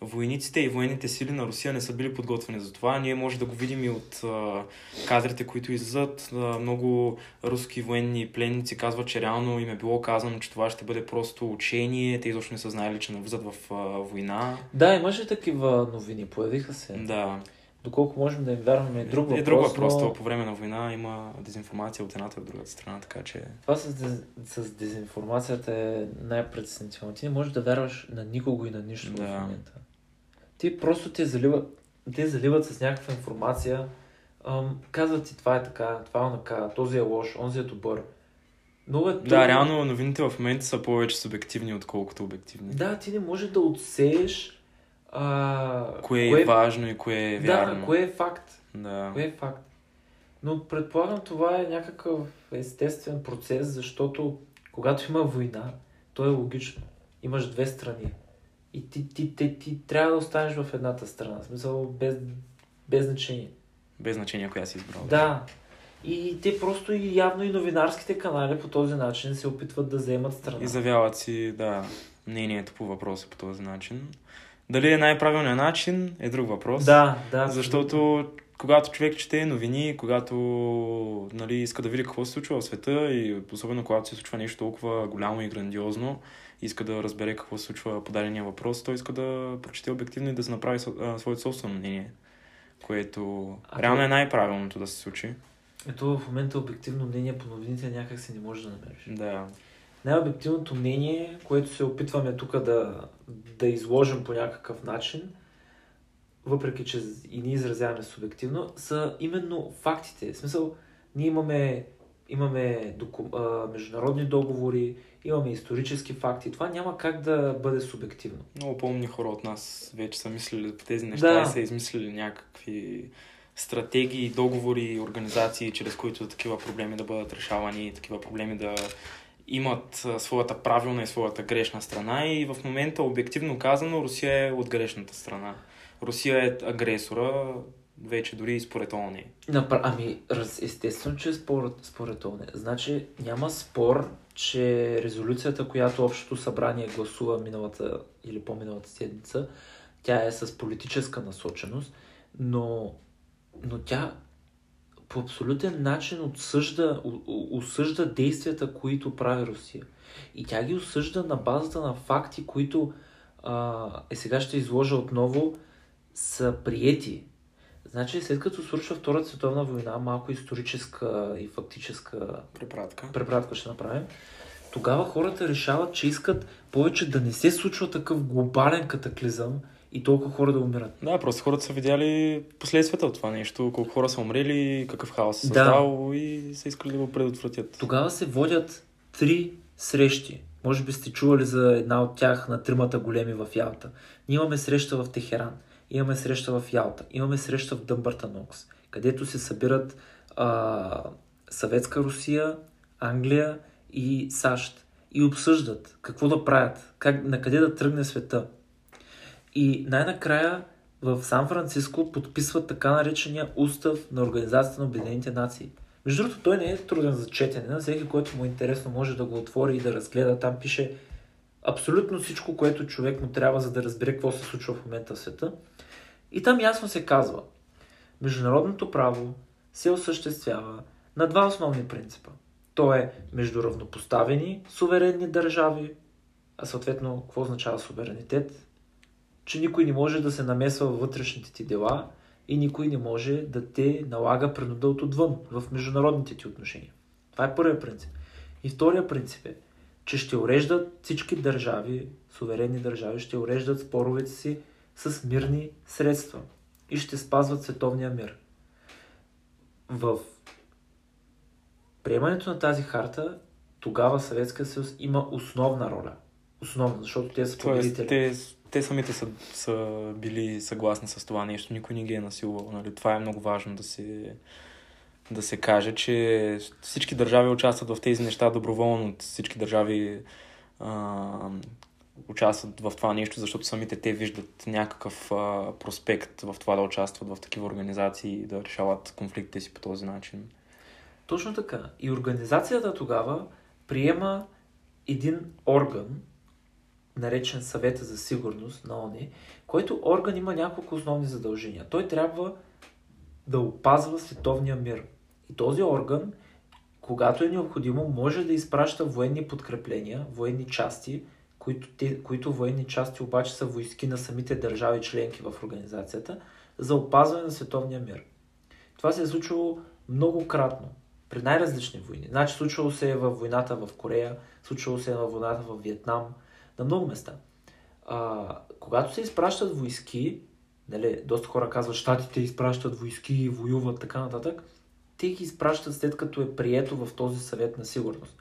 войниците и военните сили на Русия не са били подготвени за това. Ние може да го видим и от а, кадрите, които излизат. Много руски военни пленници казват, че реално им е било казано, че това ще бъде просто учение. Те изобщо не са знаели, че навлизат в а, война. Да, имаше такива новини, появиха се. Да. Доколко можем да им вярваме е друг въпрос. е друг въпрос. но... По време на война има дезинформация от едната и от другата страна, така че... Това с, дез... с дезинформацията е най-притеснително. Ти не можеш да вярваш на никого и на нищо Да. в момента. Ти просто те заливат, те заливат с някаква информация, ам, казват ти това е така, това е онака, този е лош, онзи е добър. Много е Да, реално новините в момента са повече субективни, отколкото обективни. Да, ти не можеш да отсееш а, Кое, е важно и кое е вярно. Да, кое е факт. Да. Кое е факт? Но предполагам това е някакъв естествен процес, защото когато има война, то е логично. Имаш две страни. И ти, ти, ти, ти трябва да останеш в едната страна. В смисъл без, без значение. Без значение коя си избрал. Да. И те просто и явно и новинарските канали по този начин се опитват да вземат страна. Изявяват си, да, мнението по въпроса по този начин. Дали е най-правилният начин е друг въпрос. Да, да. Защото когато човек чете новини, когато нали, иска да види какво се случва в света и особено когато се случва нещо толкова голямо и грандиозно, иска да разбере какво се случва по дадения въпрос, той иска да прочете обективно и да се направи своето собствено мнение, което А реално е най-правилното да се случи. Ето в момента обективно мнение по новините някак си не можеш да намериш. Да. Най-обективното мнение, което се опитваме тук да, да изложим по някакъв начин, въпреки че и ние изразяваме субективно, са именно фактите. В смисъл, ние имаме, имаме доку, а, международни договори, имаме исторически факти. Това няма как да бъде субективно. Много по-умни хора от нас вече са мислили тези неща Да. и са измислили някакви стратегии, договори, организации, чрез които такива проблеми да бъдат решавани, такива проблеми да имат своята правилна и своята грешна страна и в момента, обективно казано, Русия е от грешната страна. Русия е агресора, вече дори и според ООН. Напра... Ами, раз... естествено, че е според, според ОНЕ. Значи няма спор, че резолюцията, която Общото събрание гласува миналата или по-миналата седмица, тя е с политическа насоченост, но, но тя по абсолютен начин отсъжда, осъжда действията, които прави Русия. И тя ги осъжда на базата на факти, които а, е сега ще изложа отново, са приети. Значи, след като свършва Втората световна война, малко историческа и фактическа Препратка. препратка ще направим, тогава хората решават, че искат повече да не се случва такъв глобален катаклизъм и толкова хора да умират. Да, просто хората са видяли последствията от това нещо, колко хора са умрели, какъв хаос се Да. създал и са искали да го предотвратят. Тогава се водят три срещи. Може би сте чували за една от тях на тримата големи в Ялта. Ние имаме среща в Техеран, имаме среща в Ялта, имаме среща в Дъмбъртън Окс, където се събират а, Съветска Русия, Англия и САЩ и обсъждат какво да правят, как, на къде да тръгне света. И най-накрая в Сан Франциско подписват така наречения устав на Организацията на Обединените нации. Между другото, той не е труден за четене. На всеки, който му е интересно, може да го отвори и да разгледа. Там пише абсолютно всичко, което човек му трябва, за да разбере какво се случва в момента в света. И там ясно се казва, международното право се осъществява на два основни принципа. То е между равнопоставени суверенни държави, а съответно, какво означава суверенитет? Че никой не може да се намесва във вътрешните ти дела и никой не може да те налага принуда от отвън в международните ти отношения. Това е първият принцип. И втория принцип е, че ще уреждат всички държави, суверенни държави, ще уреждат споровете си с мирни средства и ще спазват световния мир. В приемането на тази харта, тогава Съветския съюз има основна роля. Основна, защото те са Тоест, победители. те, те самите са, са били съгласни с това нещо, никой не ги е насилвал. Нали? Това е много важно да се, да се каже, че всички държави участват в тези неща доброволно. Всички държави а, участват в това нещо, защото самите те виждат някакъв а, проспект в това да участват в такива организации и да решават конфликтите си по този начин. Точно така. И организацията тогава приема един орган, наречен Съвета за сигурност на ОНЕ, който орган има няколко основни задължения. Той трябва да опазва световния мир. И този орган, когато е необходимо, може да изпраща военни подкрепления, военни части, които, те, които военни части обаче са войски на самите държави членки в организацията, за опазване на световния мир. Това се е случило многократно при най-различни войни. Значи случвало се е във войната в Корея, случвало се е във войната в Виетнам, на много места. А, когато се изпращат войски, нали, доста хора казват, щатите изпращат войски, воюват, така нататък, те ги изпращат след като е прието в този съвет на сигурност.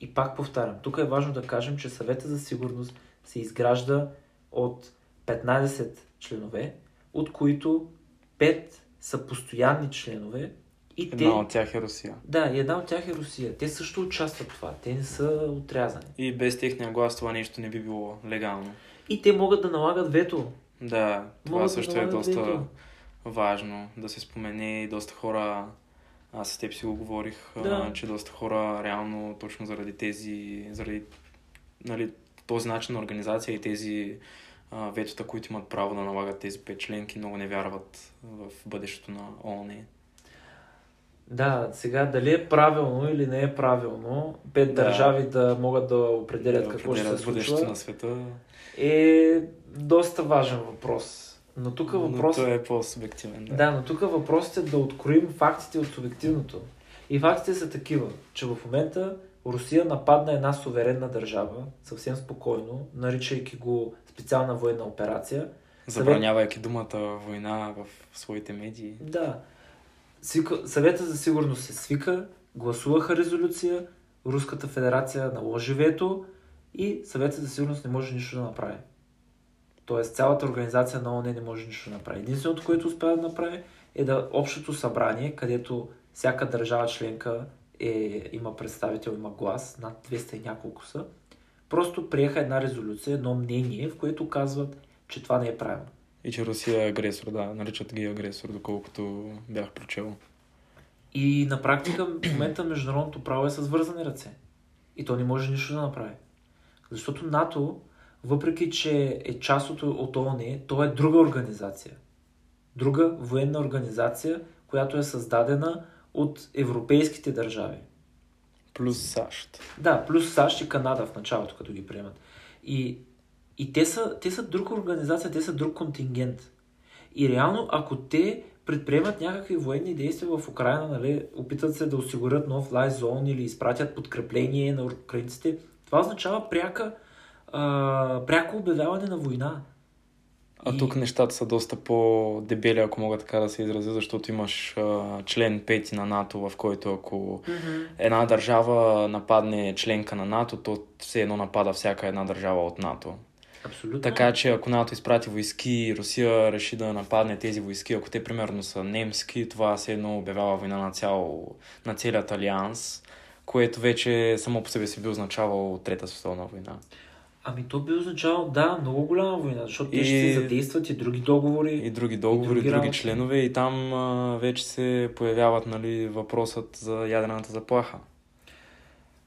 И пак повтарям, тук е важно да кажем, че съвета за сигурност се изгражда от 15 членове, от които 5 са постоянни членове и те... Една от тях е Русия. Да, и една от тях е Русия. Те също участват в това. Те не са отрязани. И без техния глас това нещо не би било легално. И те могат да налагат вето. Да, това Могат да също е налагат доста вето. важно да се спомене и доста хора, аз с теб си го говорих, а, Да. че доста хора реално точно заради тези, заради нали, този начин на организация и тези а, ветота, които имат право да налагат тези пет членки, много не вярват в бъдещето на ООН. Да, сега дали е правилно или не е правилно пет Да. държави да могат да определят Да какво ще се случва на света. е доста важен въпрос. Но тук Но въпросът той е по-субективен. Да. Да, но тук въпросът е да откроим фактите от субективното. И фактите са такива, че в момента Русия нападна една суверенна държава, съвсем спокойно, наричайки го специална военна операция. Забранявайки думата война в своите медии. Да. Свика, съвета за сигурност се свика, гласуваха резолюция, Руската федерация наложи вето и съвета за сигурност не може нищо да направи. Тоест цялата организация на ООН не може нищо да направи. Единственото, което успя да направи е да общото събрание, където всяка държава членка е, има представител, има глас, над 200 и няколко са, просто приеха една резолюция, едно мнение, в което казват, че това не е правилно. И че Русия е агресор, да, наричат ги агресор, доколкото бях прочел. И на практика в момента международното право е с вързани ръце. И то не може нищо да направи. Защото НАТО, въпреки че е част от, от ООН, то е друга организация. Друга военна организация, която е създадена от европейските държави. Плюс САЩ. Да, плюс САЩ и Канада в началото, като ги приемат. И, и те, са, те са друга организация, те са друг контингент. И реално, ако те предприемат някакви военни действия в Украина, нали, опитат се да осигурят нов лай зон или изпратят подкрепление на украинците, това означава пряка, а, пряко обявяване на война. А И- тук нещата са доста по-дебели, ако мога така да се изразя, защото имаш а, член 5 на НАТО, в който ако една държава нападне членка на НАТО, то все едно напада всяка една държава от НАТО. Абсолютно. Така че ако НАТО изпрати войски и Русия реши да нападне тези войски, ако те примерно са немски, това все едно обявява война на, цял, на целият алианс, което вече само по себе си би означавало Трета световна война. Ами то би означавало, да, много голяма война, защото те И- ще се задействат и други договори. И други договори, и други други, членове, и там а, вече се появяват нали, въпросът за ядрената заплаха.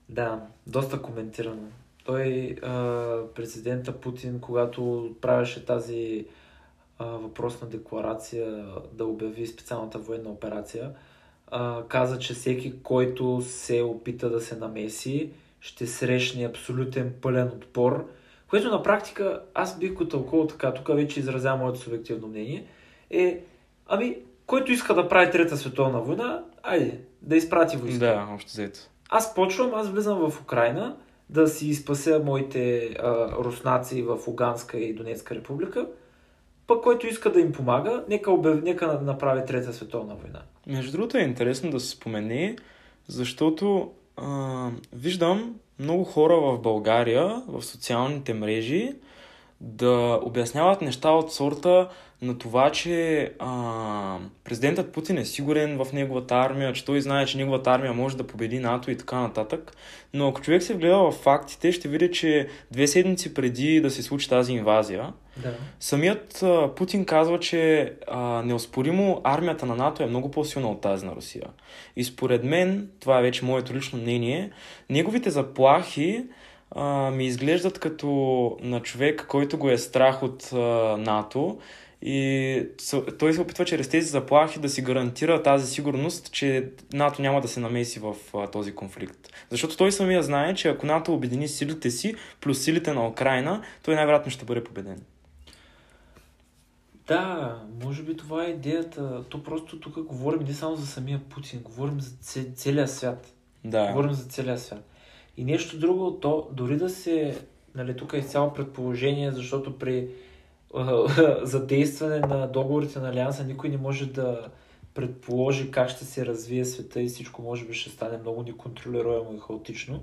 Да, доста коментирано. Той, а, президента Путин, когато правеше тази а, въпросна декларация да обяви специалната военна операция, а, каза, че всеки, който се опита да се намеси, ще срещне абсолютен пълен отпор, което на практика аз бих го тълкувал така, тук вече изразявам моето субективно мнение, е, ами, който иска да прави Трета световна война, айде, да изпрати войска. Да, общо взето. Аз почвам, аз влизам в Украина да си спася моите а, руснаци в Луганска и Донецка република, пък който иска да им помага, нека, обяв... нека направи Трета световна война. Между другото е интересно да се спомене, защото виждам много хора в България, в социалните мрежи, да обясняват неща от сорта на това, че а, президентът Путин е сигурен в неговата армия, че той знае, че неговата армия може да победи НАТО и така нататък. Но ако човек се вгледа в фактите, ще види, че две седмици преди да се случи тази инвазия, Да. Самият а, Путин казва, че а, неоспоримо армията на НАТО е много по-силна от тази на Русия. И според мен, това е вече моето лично мнение, неговите заплахи а, ми изглеждат като на човек, който го е страх от а, НАТО и той се опитва чрез тези заплахи да си гарантира тази сигурност, че НАТО няма да се намеси в а, този конфликт. Защото той самия знае, че ако НАТО обедини силите си, плюс силите на Украина, той най-вероятно ще бъде победен. Да, може би това е идеята. То просто тук говорим не само за самия Путин, говорим за целия свят. Да. Говорим за целия свят. И нещо друго, то дори да се, нали, тук е изцяло предположение, защото при а, задействане на договорите на Алианса никой не може да предположи как ще се развие света и всичко може би ще стане много неконтролируемо и хаотично.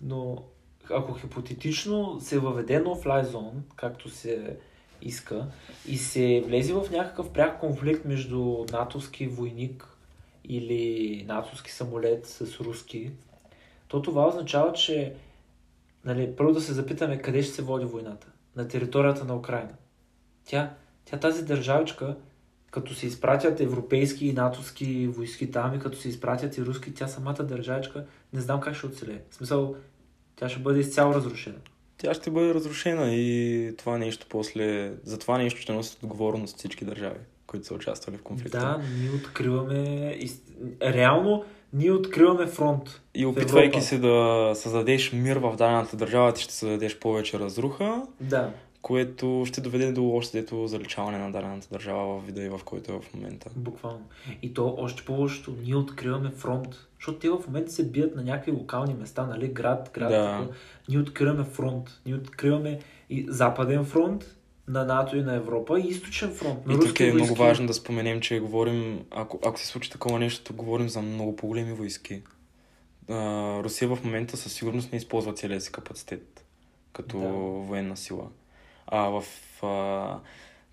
Но ако хипотетично се въведе нов лайзон, както се иска, и се влезе в някакъв пряк конфликт между натовски войник или натовски самолет с руски, то това означава, че нали, първо да се запитаме къде ще се води войната. На територията на Украина. Тя, тя тази държавичка, като се изпратят европейски и натовски войски там и като се изпратят и руски, тя самата държавичка не знам как ще оцелее. В смисъл, тя ще бъде изцяло разрушена. Тя ще бъде разрушена и това нещо после... За това нещо ще носят отговорност всички държави, които са участвали в конфликта. Да, ние откриваме... Реално, ние откриваме фронт. И опитвайки се да създадеш мир в дадената държава, ти ще създадеш повече разруха, Да. Което ще доведе до още дето заличаване на дадената държава в вида и в който е в момента. Буквално. И то още по-лошото, ние откриваме фронт. Защото те в момента се бият на някакви локални места, нали? Град, град. Да. Ние откриваме фронт. Ние откриваме и западен фронт на НАТО и на Европа и източен фронт. На И тук е много войски. важно да споменем, че говорим, ако, ако се случи такова нещо, то говорим за много по-големи войски. А, Русия в момента със сигурност не използва целия си капацитет като Да. военна сила. А в а,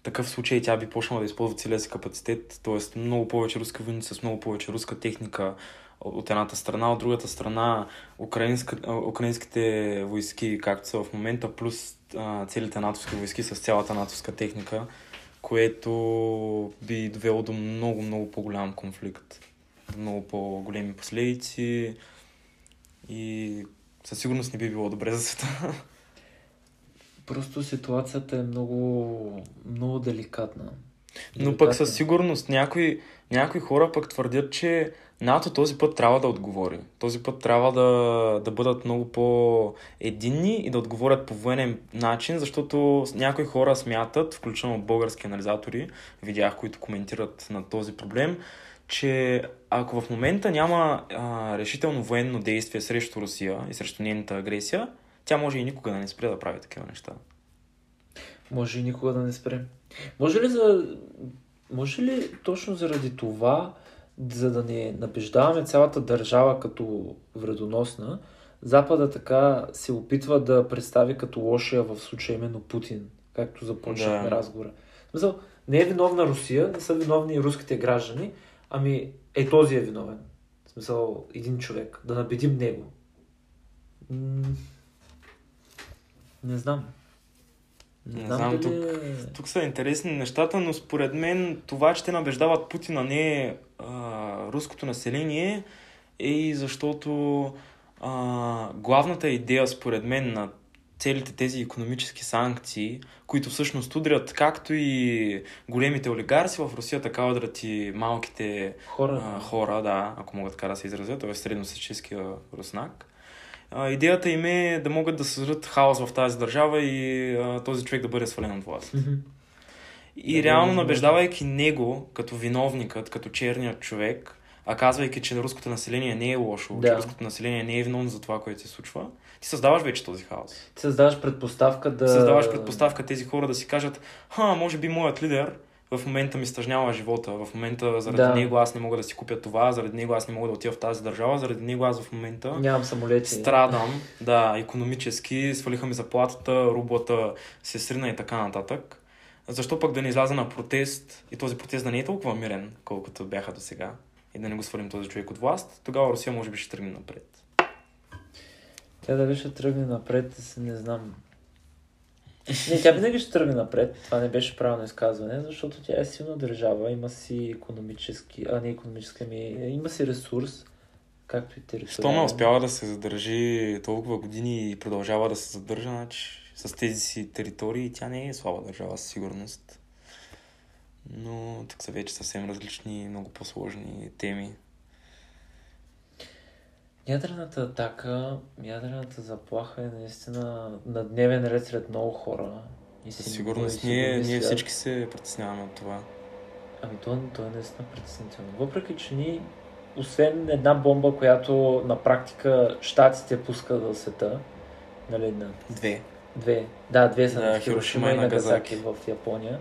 такъв случай тя би почнала да използва целия си капацитет, т.е. много повече руски войници с много повече руска техника от едната страна, от другата страна украинска, украинските войски, както са в момента, плюс а, целите натовски войски с цялата натовска техника, което би довело до много, много по-голям конфликт, до много по-големи последици и със сигурност не би било добре за света. Просто ситуацията е много, много деликатна. Но пък Деликатна. със сигурност някои, някои хора пък твърдят, че НАТО този път трябва да отговори. Този път трябва да, да бъдат много по-единни и да отговорят по военен начин, защото някои хора смятат, включително български анализатори, видях, които коментират на този проблем, че ако в момента няма а, решително военно действие срещу Русия и срещу нейната агресия, тя може и никога да не спре да прави такива неща. Може и никога да не спрем. Може ли за... Може ли точно заради това, за да не набеждаваме цялата държава като вредоносна, Запада така се опитва да представи като лошия в случая именно Путин, както започнахме да. разговора. Смисъл, не е виновна Русия, не са виновни руските граждани, ами е този е виновен. В смисъл, един човек. Да набедим него. Не знам. Не, не знам, знам тук, тук са интересни нещата, но според мен това, че те набеждават Путина не е руското население, е и защото а, главната идея, според мен, на целите тези економически санкции, които всъщност удрят както и големите олигарси в Русия, така удрят и малките хора, а, хора да, ако могат така да се изразят, т.е. средносъческия руснак. А, идеята им е да могат да създадат хаос в тази държава и а, този човек да бъде свален от власт. Mm-hmm. И да, реално набеждавайки него като виновникът, като черният човек, а казвайки, че руското население не е лошо, да. че руското население не е виновно за това, което се случва, ти създаваш вече този хаос. Ти създаваш предпоставка да... Създаваш предпоставка тези хора да си кажат, ха, може би моят лидер в момента ми стъжнява живота, в момента заради да. него аз не мога да си купя това, заради него аз не мога да отида в тази държава, заради него аз в момента Нямам самолети. страдам, да, економически, свалиха ми заплатата, рублата се срина и така нататък. Защо пък да не изляза на протест и този протест да не е толкова мирен, колкото бяха до сега? и да не го свалим този човек от власт, тогава Русия може би ще тръгне напред. Тя дали ще тръгне напред, не знам. Не, тя винаги ще тръгне напред. Това не беше правилно изказване, защото тя е силна държава, има си економически, а не економически, ами има си ресурс, както и територия. Що ме успява да се задържи толкова години и продължава да се задържа, значи с тези си територии тя не е слаба държава със сигурност но тук са вече съвсем различни, много по-сложни теми. Ядрената атака, ядрената заплаха е наистина на дневен ред сред много хора. И Със сигурност ние, ние всички се притесняваме от това. Ами то, то е наистина притеснително. Въпреки, че ни, освен една бомба, която на практика щатите пускат в света, нали, на... Две. Две. Да, две са на Хирошима и Нагасаки в Япония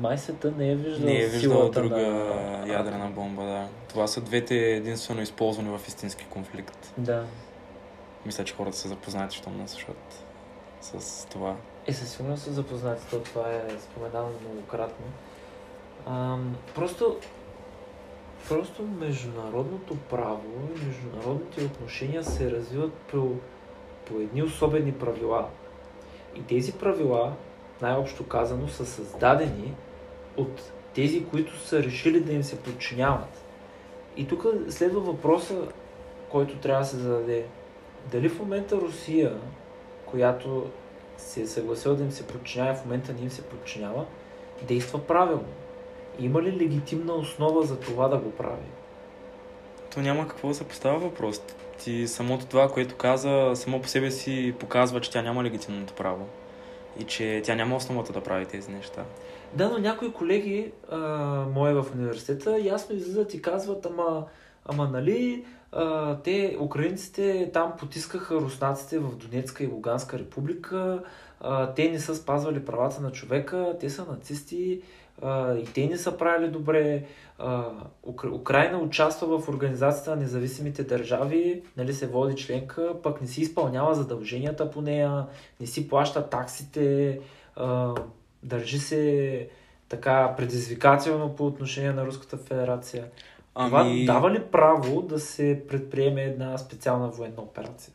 май света не е виждал Не е виждал друга на... ядрена бомба, да. Това са двете единствено използвани в истински конфликт. Да. Мисля, че хората са запознати, що ме слушат с това. Е, със сигурност са запознати, то това е споменано многократно. Ам, просто, просто международното право и международните отношения се развиват по, по едни особени правила. И тези правила най-общо казано, са създадени от тези, които са решили да им се подчиняват. И тук следва въпроса, който трябва да се зададе. Дали в момента Русия, която се е съгласила да им се подчинява, в момента не им се подчинява, действа правилно? Има ли легитимна основа за това да го прави? То няма какво да се поставя въпрос. Ти самото това, което каза, само по себе си показва, че тя няма легитимното право и че тя няма основата да прави тези неща. Да, но някои колеги, а, мои в университета, ясно излизат и казват, ама, ама нали, а, те, украинците, там потискаха руснаците в Донецка и Луганска република, а, те не са спазвали правата на човека, те са нацисти, а, и те не са правили добре. А, Укра... Украина участва в Организацията на независимите държави, нали се води членка, пък не си изпълнява задълженията по нея, не си плаща таксите, а, държи се така предизвикателно по отношение на Руската федерация. Ами... Това дава ли право да се предприеме една специална военна операция?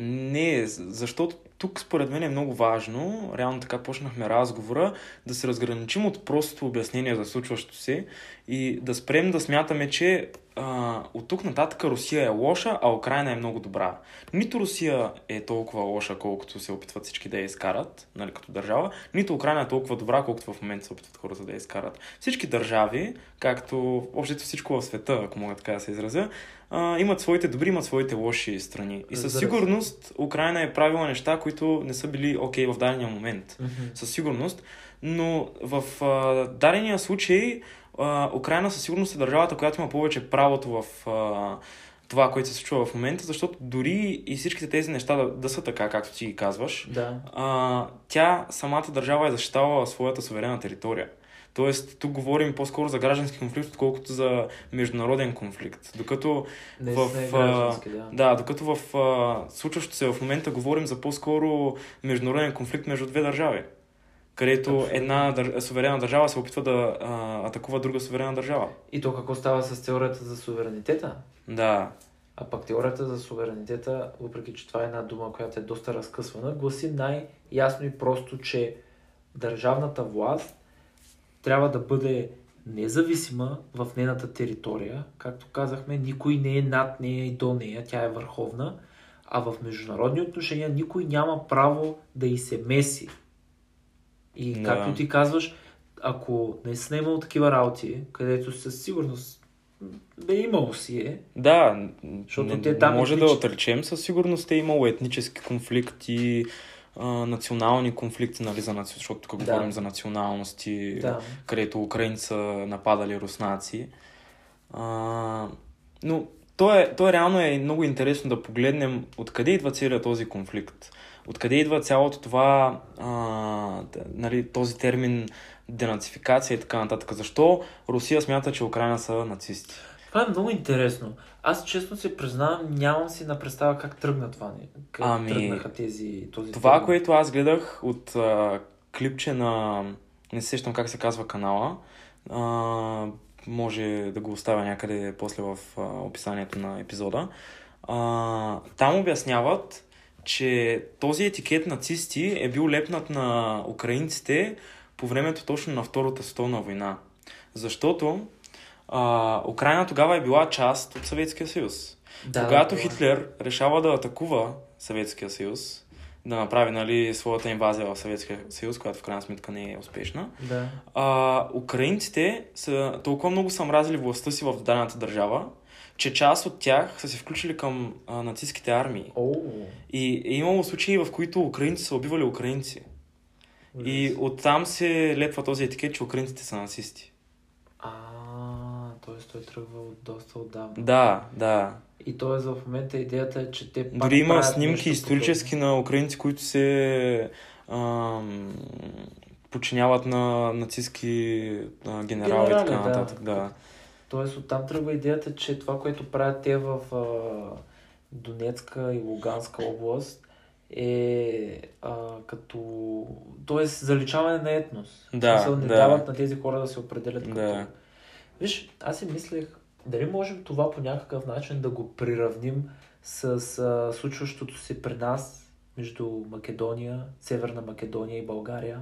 Не, защото тук според мен е много важно, реално така почнахме разговора, да се разграничим от простото обяснение за случващото се и да спрем да смятаме, че а, от тук нататък Русия е лоша, а Украина е много добра. Нито Русия е толкова лоша, колкото се опитват всички да я изкарат, нали, като държава, нито Украина е толкова добра, колкото в момента се опитват хората да я изкарат. Всички държави, както общото всичко в света, ако мога така да се изразя, а, имат своите добри, имат своите лоши страни. И със сигурност Украина е правила неща, които не са били окей okay в дадения момент. Mm-hmm. Със сигурност. Но в а, дадения случай а, Украина със сигурност е държавата, която има повече правото в а, това, което се случва в момента, защото дори и всичките тези неща да, да са така, както ти ги казваш, Да. а, тя, самата държава е защитавала своята суверена територия. Тоест, тук говорим по-скоро за граждански конфликт, отколкото за международен конфликт. Докато Не в, а, граждански, да. да, докато в а, случващото се в момента говорим за по-скоро международен конфликт между две държави, където Абсолютно. една дър... суверена държава се опитва да а, атакува друга суверена държава. И то какво става с теорията за суверенитета? Да, А пък теорията за суверенитета, въпреки че това е една дума, която е доста разкъсвана, гласи най-ясно и просто, че държавната власт трябва да бъде независима в нейната територия. Както казахме, никой не е над нея и до нея, тя е върховна, а в международни отношения никой няма право да й се меси. И Да. както ти казваш, ако не си имал такива работи, където със сигурност бе имало си е, да, Защото не, те там може етнич- да отречем, със сигурност е имало етнически конфликти, а, национални конфликти, нали, за наци... защото тук Да. говорим за националности, да, където украинци са нападали руснаци. А, но то е, то е реално е много интересно да погледнем откъде идва целият този конфликт. Откъде идва цялото това, а, нали, този термин денацификация и така нататък. Защо Русия смята, че Украина са нацисти? Това е много интересно. Аз честно се признавам, нямам си на представа как тръгна това. Как Ами, тръгнаха тези, този Това, термин. което аз гледах от а, клипче на... Не се сещам как се казва канала. А, може да го оставя някъде после в а, описанието на епизода. А, там обясняват, че този етикет нацисти е бил лепнат на украинците по времето точно на Втората световна война. Защото а, Украина тогава е била част от Съветския съюз. Да, Когато да, Хитлер решава да атакува Съветския съюз, да направи нали, своята инвазия в Съветския съюз, която в крайна сметка не е успешна, Да. а, украинците са толкова много са мразили властта си в дадената държава, че част от тях са се включили към а, нацистските армии. О, И е имало случаи, в които украинци са убивали украинци. И оттам се лепва този етикет, че украинците са нацисти. А, т.е. той тръгва от доста отдавна. Да, да. И т.е. в момента идеята е, че те пак Дори има снимки исторически на украинци, които се ам, подчиняват на нацистски а, генерали, и Генерали, така да. нататък. Да. Тоест оттам тръгва идеята, че това, което правят те в а, Донецка и Луганска област е а, като... Тоест заличаване на етнос. Да, смисъл, не да. дават на тези хора да се определят като... Да. Виж, аз си мислех, дали можем това по някакъв начин да го приравним с а, случващото се при нас между Македония, Северна Македония и България.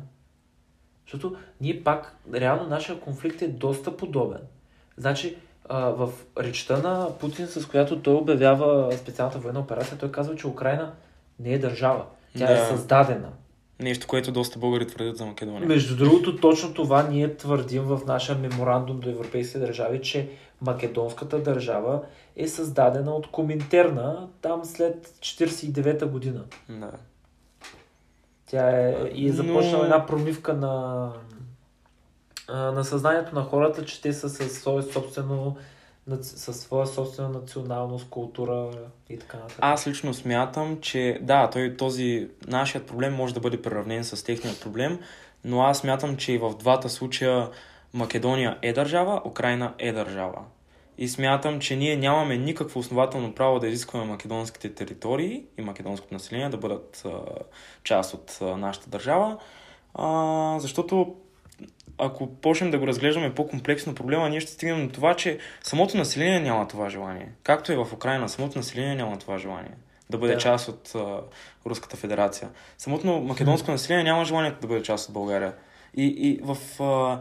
Защото ние пак, реално нашия конфликт е доста подобен. Значи, а, в речта на Путин, с която той обявява специалната военна операция, той казва, че Украина не е държава. Тя е Да. създадена. Нещо, което доста българи твърдят за Македония. Между другото, точно това ние твърдим в нашия меморандум до европейските държави, че македонската държава е създадена от Коминтерна там след 49-та година. Да. Тя е и е започнала Но- една промивка на, на съзнанието на хората, че те са със свое собствено със своя собствена националност, култура и така нататък. Аз лично смятам, че да, той, този нашият проблем може да бъде приравнен с техният проблем, но аз смятам, че и в двата случая Македония е държава, Украина е държава. И смятам, че ние нямаме никакво основателно право да изискваме македонските територии и македонското население да бъдат а, част от а, нашата държава, а, защото ако почнем да го разглеждаме по-комплексно проблема, ние ще стигнем до това, че самото население няма това желание. Както и в Украина, самото население няма това желание да бъде Да. част от а, Руската федерация. Самото македонско население няма желанието да бъде част от България. И, и в, а,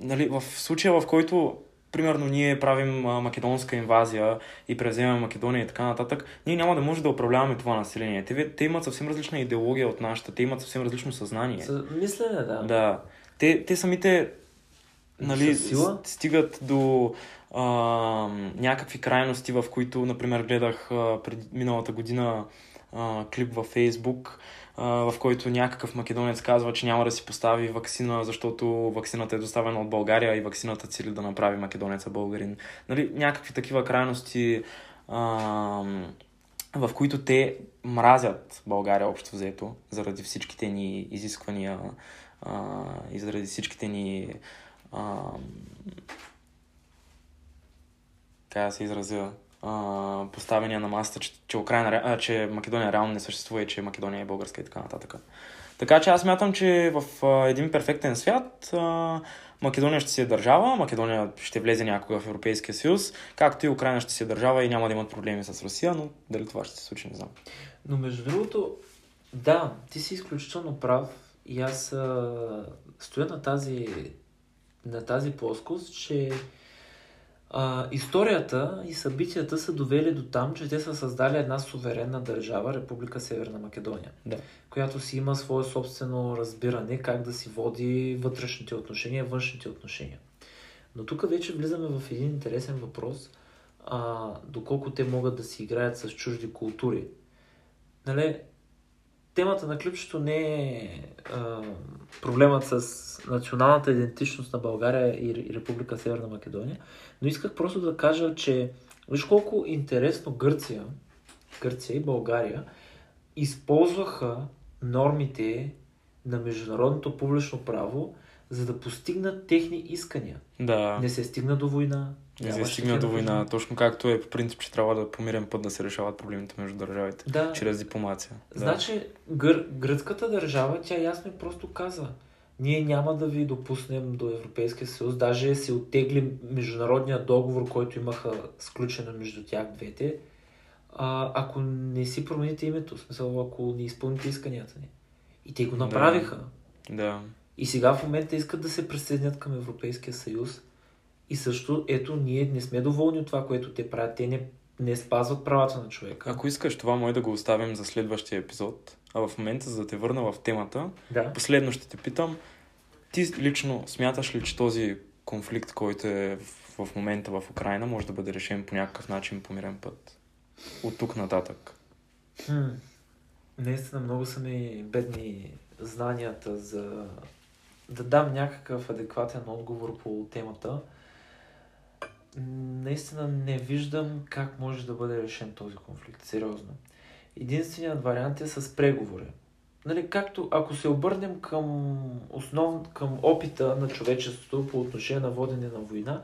нали, в случая, в който примерно ние правим а, македонска инвазия и превземаме Македония и така нататък, ние няма да може да управляваме това население. Те, те имат съвсем различна идеология от нашата, те имат съвсем различно съзнание. Мислене, да. Да. Те, те самите нали, сила? стигат до а, някакви крайности, в които, например, гледах а, пред миналата година а, клип във Фейсбук, а, в който някакъв македонец казва, че няма да си постави вакцина, защото вакцината е доставена от България и вакцината цели да направи македонеца българин. Нали, някакви такива крайности а, в които те мразят България общо взето, заради всичките ни изисквания а, и заради всичките ни а, как да се изразя, а, поставения на масата, че, че, Украина, а, че Македония реално не съществува и че Македония е българска и така нататък. Така че аз мятам, че в а, един перфектен свят а, Македония ще си е държава, Македония ще влезе някога в Европейския съюз, както и Украина ще си е държава и няма да имат проблеми с Русия, но дали това ще се случи, не знам. Но между другото, да, ти си изключително прав и аз а, стоя на тази, на тази плоскост, че а, историята и събитията са довели до там, че те са създали една суверенна държава, Република Северна Македония, да. която си има свое собствено разбиране как да си води вътрешните отношения, външните отношения. Но тук вече влизаме в един интересен въпрос, а, доколко те могат да си играят с чужди култури. Нали, темата на клипчето не е а, проблемът с националната идентичност на България и Република Северна Македония, но исках просто да кажа, че виж колко интересно Гърция, Гърция и България използваха нормите на международното публично право, за да постигнат техни искания. Да. Не се стигна до война. Не се стигна до война, точно както е по принцип, че трябва да по мирен път да се решават проблемите между държавите. Да. Чрез дипломация. Значи, гър, гръцката държава, тя ясно просто каза, ние няма да ви допуснем до Европейския съюз, даже се оттегли международния договор, който имаха сключено между тях двете, а, ако не си промените името, в смисъл, ако не изпълните исканията ни. И те го направиха. Да. да. И сега в момента искат да се присъединят към Европейския съюз. И също, ето, ние не сме доволни от това, което те правят. Те не, не спазват правата на човека. Ако искаш, това може да го оставим за следващия епизод. А в момента, за да те върна в темата, да. последно ще те питам. Ти лично смяташ ли, че този конфликт, който е в, в момента в Украина, може да бъде решен по някакъв начин по мирен път? От тук нататък. Хм. Наистина много са ми бедни знанията за да дам някакъв адекватен отговор по темата. Наистина не виждам как може да бъде решен този конфликт. Сериозно. Единственият вариант е с преговори. Нали, както ако се обърнем към, основ, към опита на човечеството по отношение на водене на война,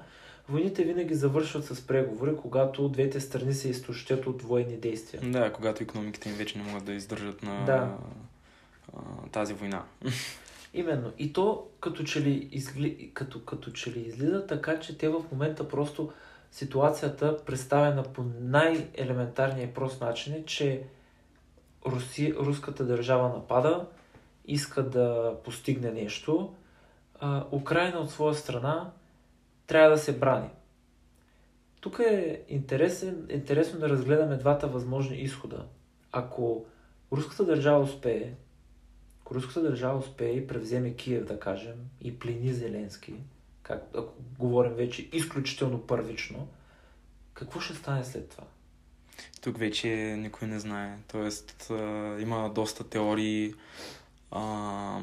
войните винаги завършват с преговори, когато двете страни се изтощят от военни действия. Да, когато економиките им вече не могат да издържат на да. тази война. Именно. И то като че, ли изгли... като, като че ли излиза така, че те в момента просто ситуацията представена по най-елементарния и прост начин е, че Руси... руската държава напада, иска да постигне нещо, а Украина от своя страна трябва да се брани. Тук е интересен, интересно да разгледаме двата възможни изхода. Ако руската държава успее, руската държава успее и превземе Киев, да кажем, и плени Зеленски, как, ако говорим вече изключително първично, какво ще стане след това? Тук вече никой не знае. Тоест, има доста теории а,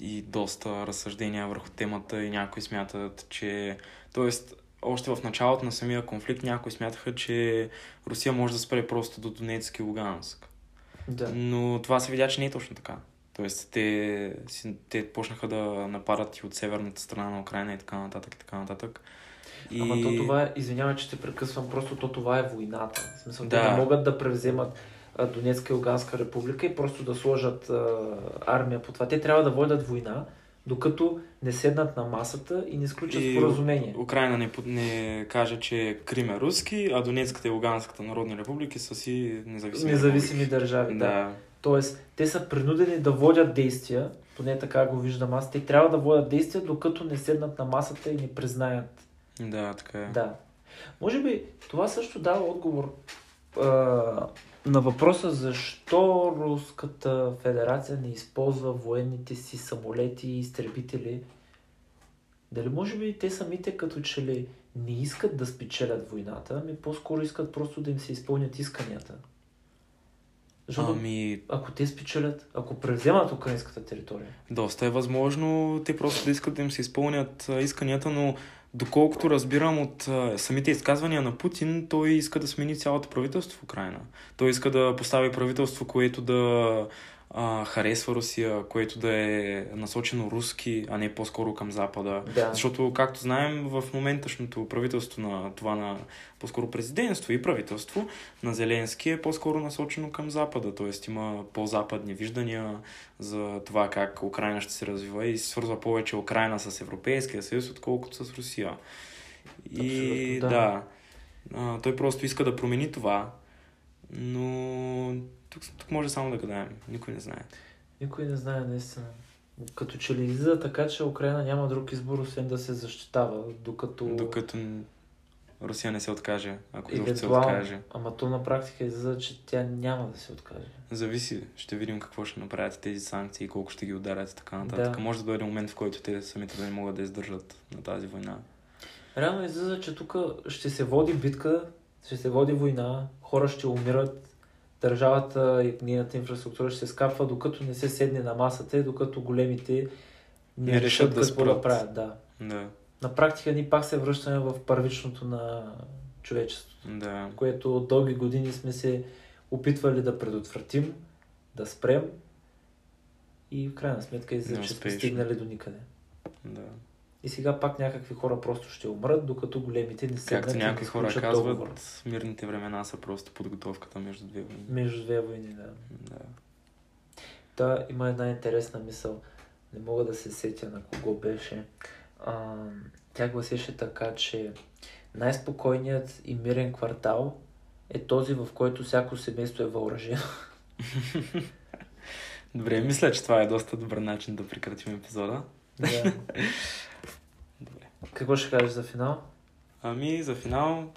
и доста разсъждения върху темата и някои смятат, че... Тоест, още в началото на самия конфликт някои смятаха, че Русия може да спре просто до Донецк и Луганск. Да. Но това се видя, че не е точно така. Тоест, те, те почнаха да нападат и от северната страна на Украина и така нататък, и така нататък. И... Ама то това е, извинявай, че те прекъсвам, просто то това е войната. В смисъл, да. те не могат да превземат Донецка и Луганска република и просто да сложат а, армия по това. Те трябва да водят война, докато не седнат на масата и не сключат и споразумение. Украина не, не каже, че Крим е руски, а Донецката и Луганската народни републики са си независими, независими държави. Да. да. Тоест, те са принудени да водят действия, поне така го виждам аз, те трябва да водят действия, докато не седнат на масата и не признаят. Да, така е. Да. Може би това също дава отговор а, на въпроса защо Руската федерация не използва военните си самолети и изтребители. Дали може би те самите като че ли не искат да спечелят войната, ами по-скоро искат просто да им се изпълнят исканията. Защото ами... ако те спечелят, ако превземат украинската територия. Доста е възможно те просто да искат да им се изпълнят исканията, но доколкото разбирам от а, самите изказвания на Путин, той иска да смени цялото правителство в Украина. Той иска да постави правителство, което да а, харесва Русия, което да е насочено руски, а не по-скоро към Запада. Да. Защото, както знаем, в моменташното правителство на това на по-скоро президентство и правителство на Зеленски е по-скоро насочено към Запада. Тоест има по-западни виждания за това как Украина ще се развива и свързва повече Украина с Европейския съюз, отколкото с Русия. И Абсолютно, да. да, а, той просто иска да промени това, но тук, тук може само да гадаем. Никой не знае. Никой не знае наистина. Като че ли излиза така, че Украина няма друг избор, освен да се защитава, докато... Докато Русия не се откаже, ако изобщо се евентуално- откаже. Ама то на практика излиза, че тя няма да се откаже. Зависи. Ще видим какво ще направят тези санкции колко ще ги ударят и така нататък. Да. Може да дойде момент, в който те самите да не могат да издържат на тази война. Реално излиза, че тук ще се води битка, ще се води война, хора ще умират, държавата и нейната инфраструктура ще се скапва, докато не се седне на масата и докато големите не, Не решат да какво да правят. Да. Да, На практика ние пак се връщаме в първичното на човечеството, да. което от дълги години сме се опитвали да предотвратим, да спрем и в крайна сметка излиза, че сме стигнали до никъде. да. И сега пак някакви хора просто ще умрат, докато големите не седнат Както някои да хора казват, договор. мирните времена са просто подготовката между две войни. Между две войни, да. Да. Та има една интересна мисъл. Не мога да се сетя на кого беше. А, тя гласеше така, че най-спокойният и мирен квартал е този, в който всяко семейство е въоръжено. Добре, мисля, че това е доста добър начин да прекратим епизода. да. Какво ще кажеш за финал? Ами, за финал,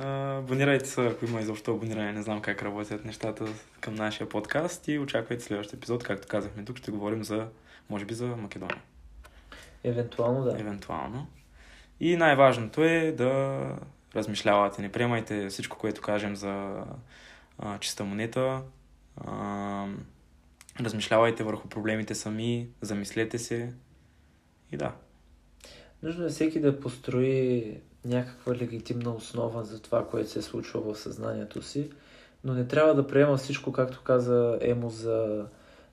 абонирайте се, ако има изобщо абониране. Не знам как работят нещата към нашия подкаст и очаквайте следващия епизод. Както казахме тук, ще говорим за, може би, за Македония. Евентуално да. Евентуално. И най-важното е да размишлявате. Не приемайте всичко, което кажем за а, чиста монета. А, размишлявайте върху проблемите сами, замислете се. И да. Нужно е всеки да построи някаква легитимна основа за това, което се е случва в съзнанието си, но не трябва да приема всичко, както каза Емо, за,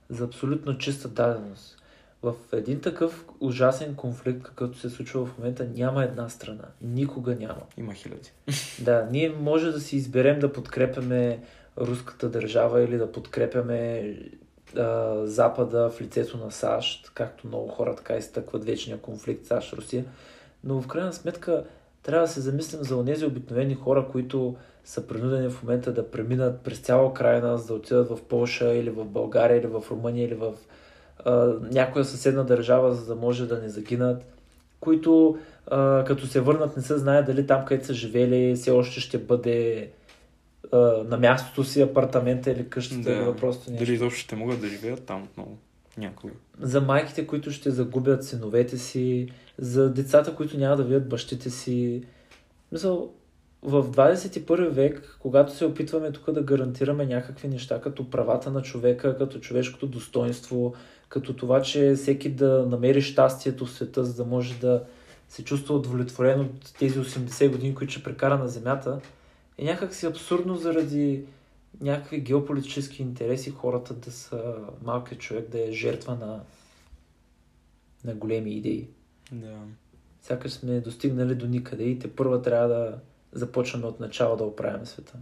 за абсолютно чиста даденост. В един такъв ужасен конфликт, какъвто се случва в момента, няма една страна. Никога няма. Има хиляди. Да, ние може да си изберем да подкрепяме руската държава или да подкрепяме Запада в лицето на САЩ, както много хора така изтъкват вечния конфликт САЩ-Русия. Но в крайна сметка трябва да се замислим за онези обикновени хора, които са принудени в момента да преминат през цяла Украина, за да отидат в Полша или в България или в Румъния или в а, някоя съседна държава, за да може да не загинат, които а, като се върнат не се знае дали там, където са живели, все още ще бъде на мястото си апартамента или къщата или въпросто нещо. Дали изобщо ще могат да живеят там отново. Някога. За майките, които ще загубят синовете си, за децата, които няма да видят бащите си. Мисъл, в 21 век, когато се опитваме тук да гарантираме някакви неща, като правата на човека, като човешкото достоинство, като това, че всеки да намери щастието в света, за да може да се чувства удовлетворен от тези 80 години, които ще прекара на Земята, е някакси абсурдно заради някакви геополитически интереси хората да са малкият човек да е жертва на, на големи идеи. Да. Сякаш сме достигнали до никъде и те първа трябва да започваме от начало да оправяме света.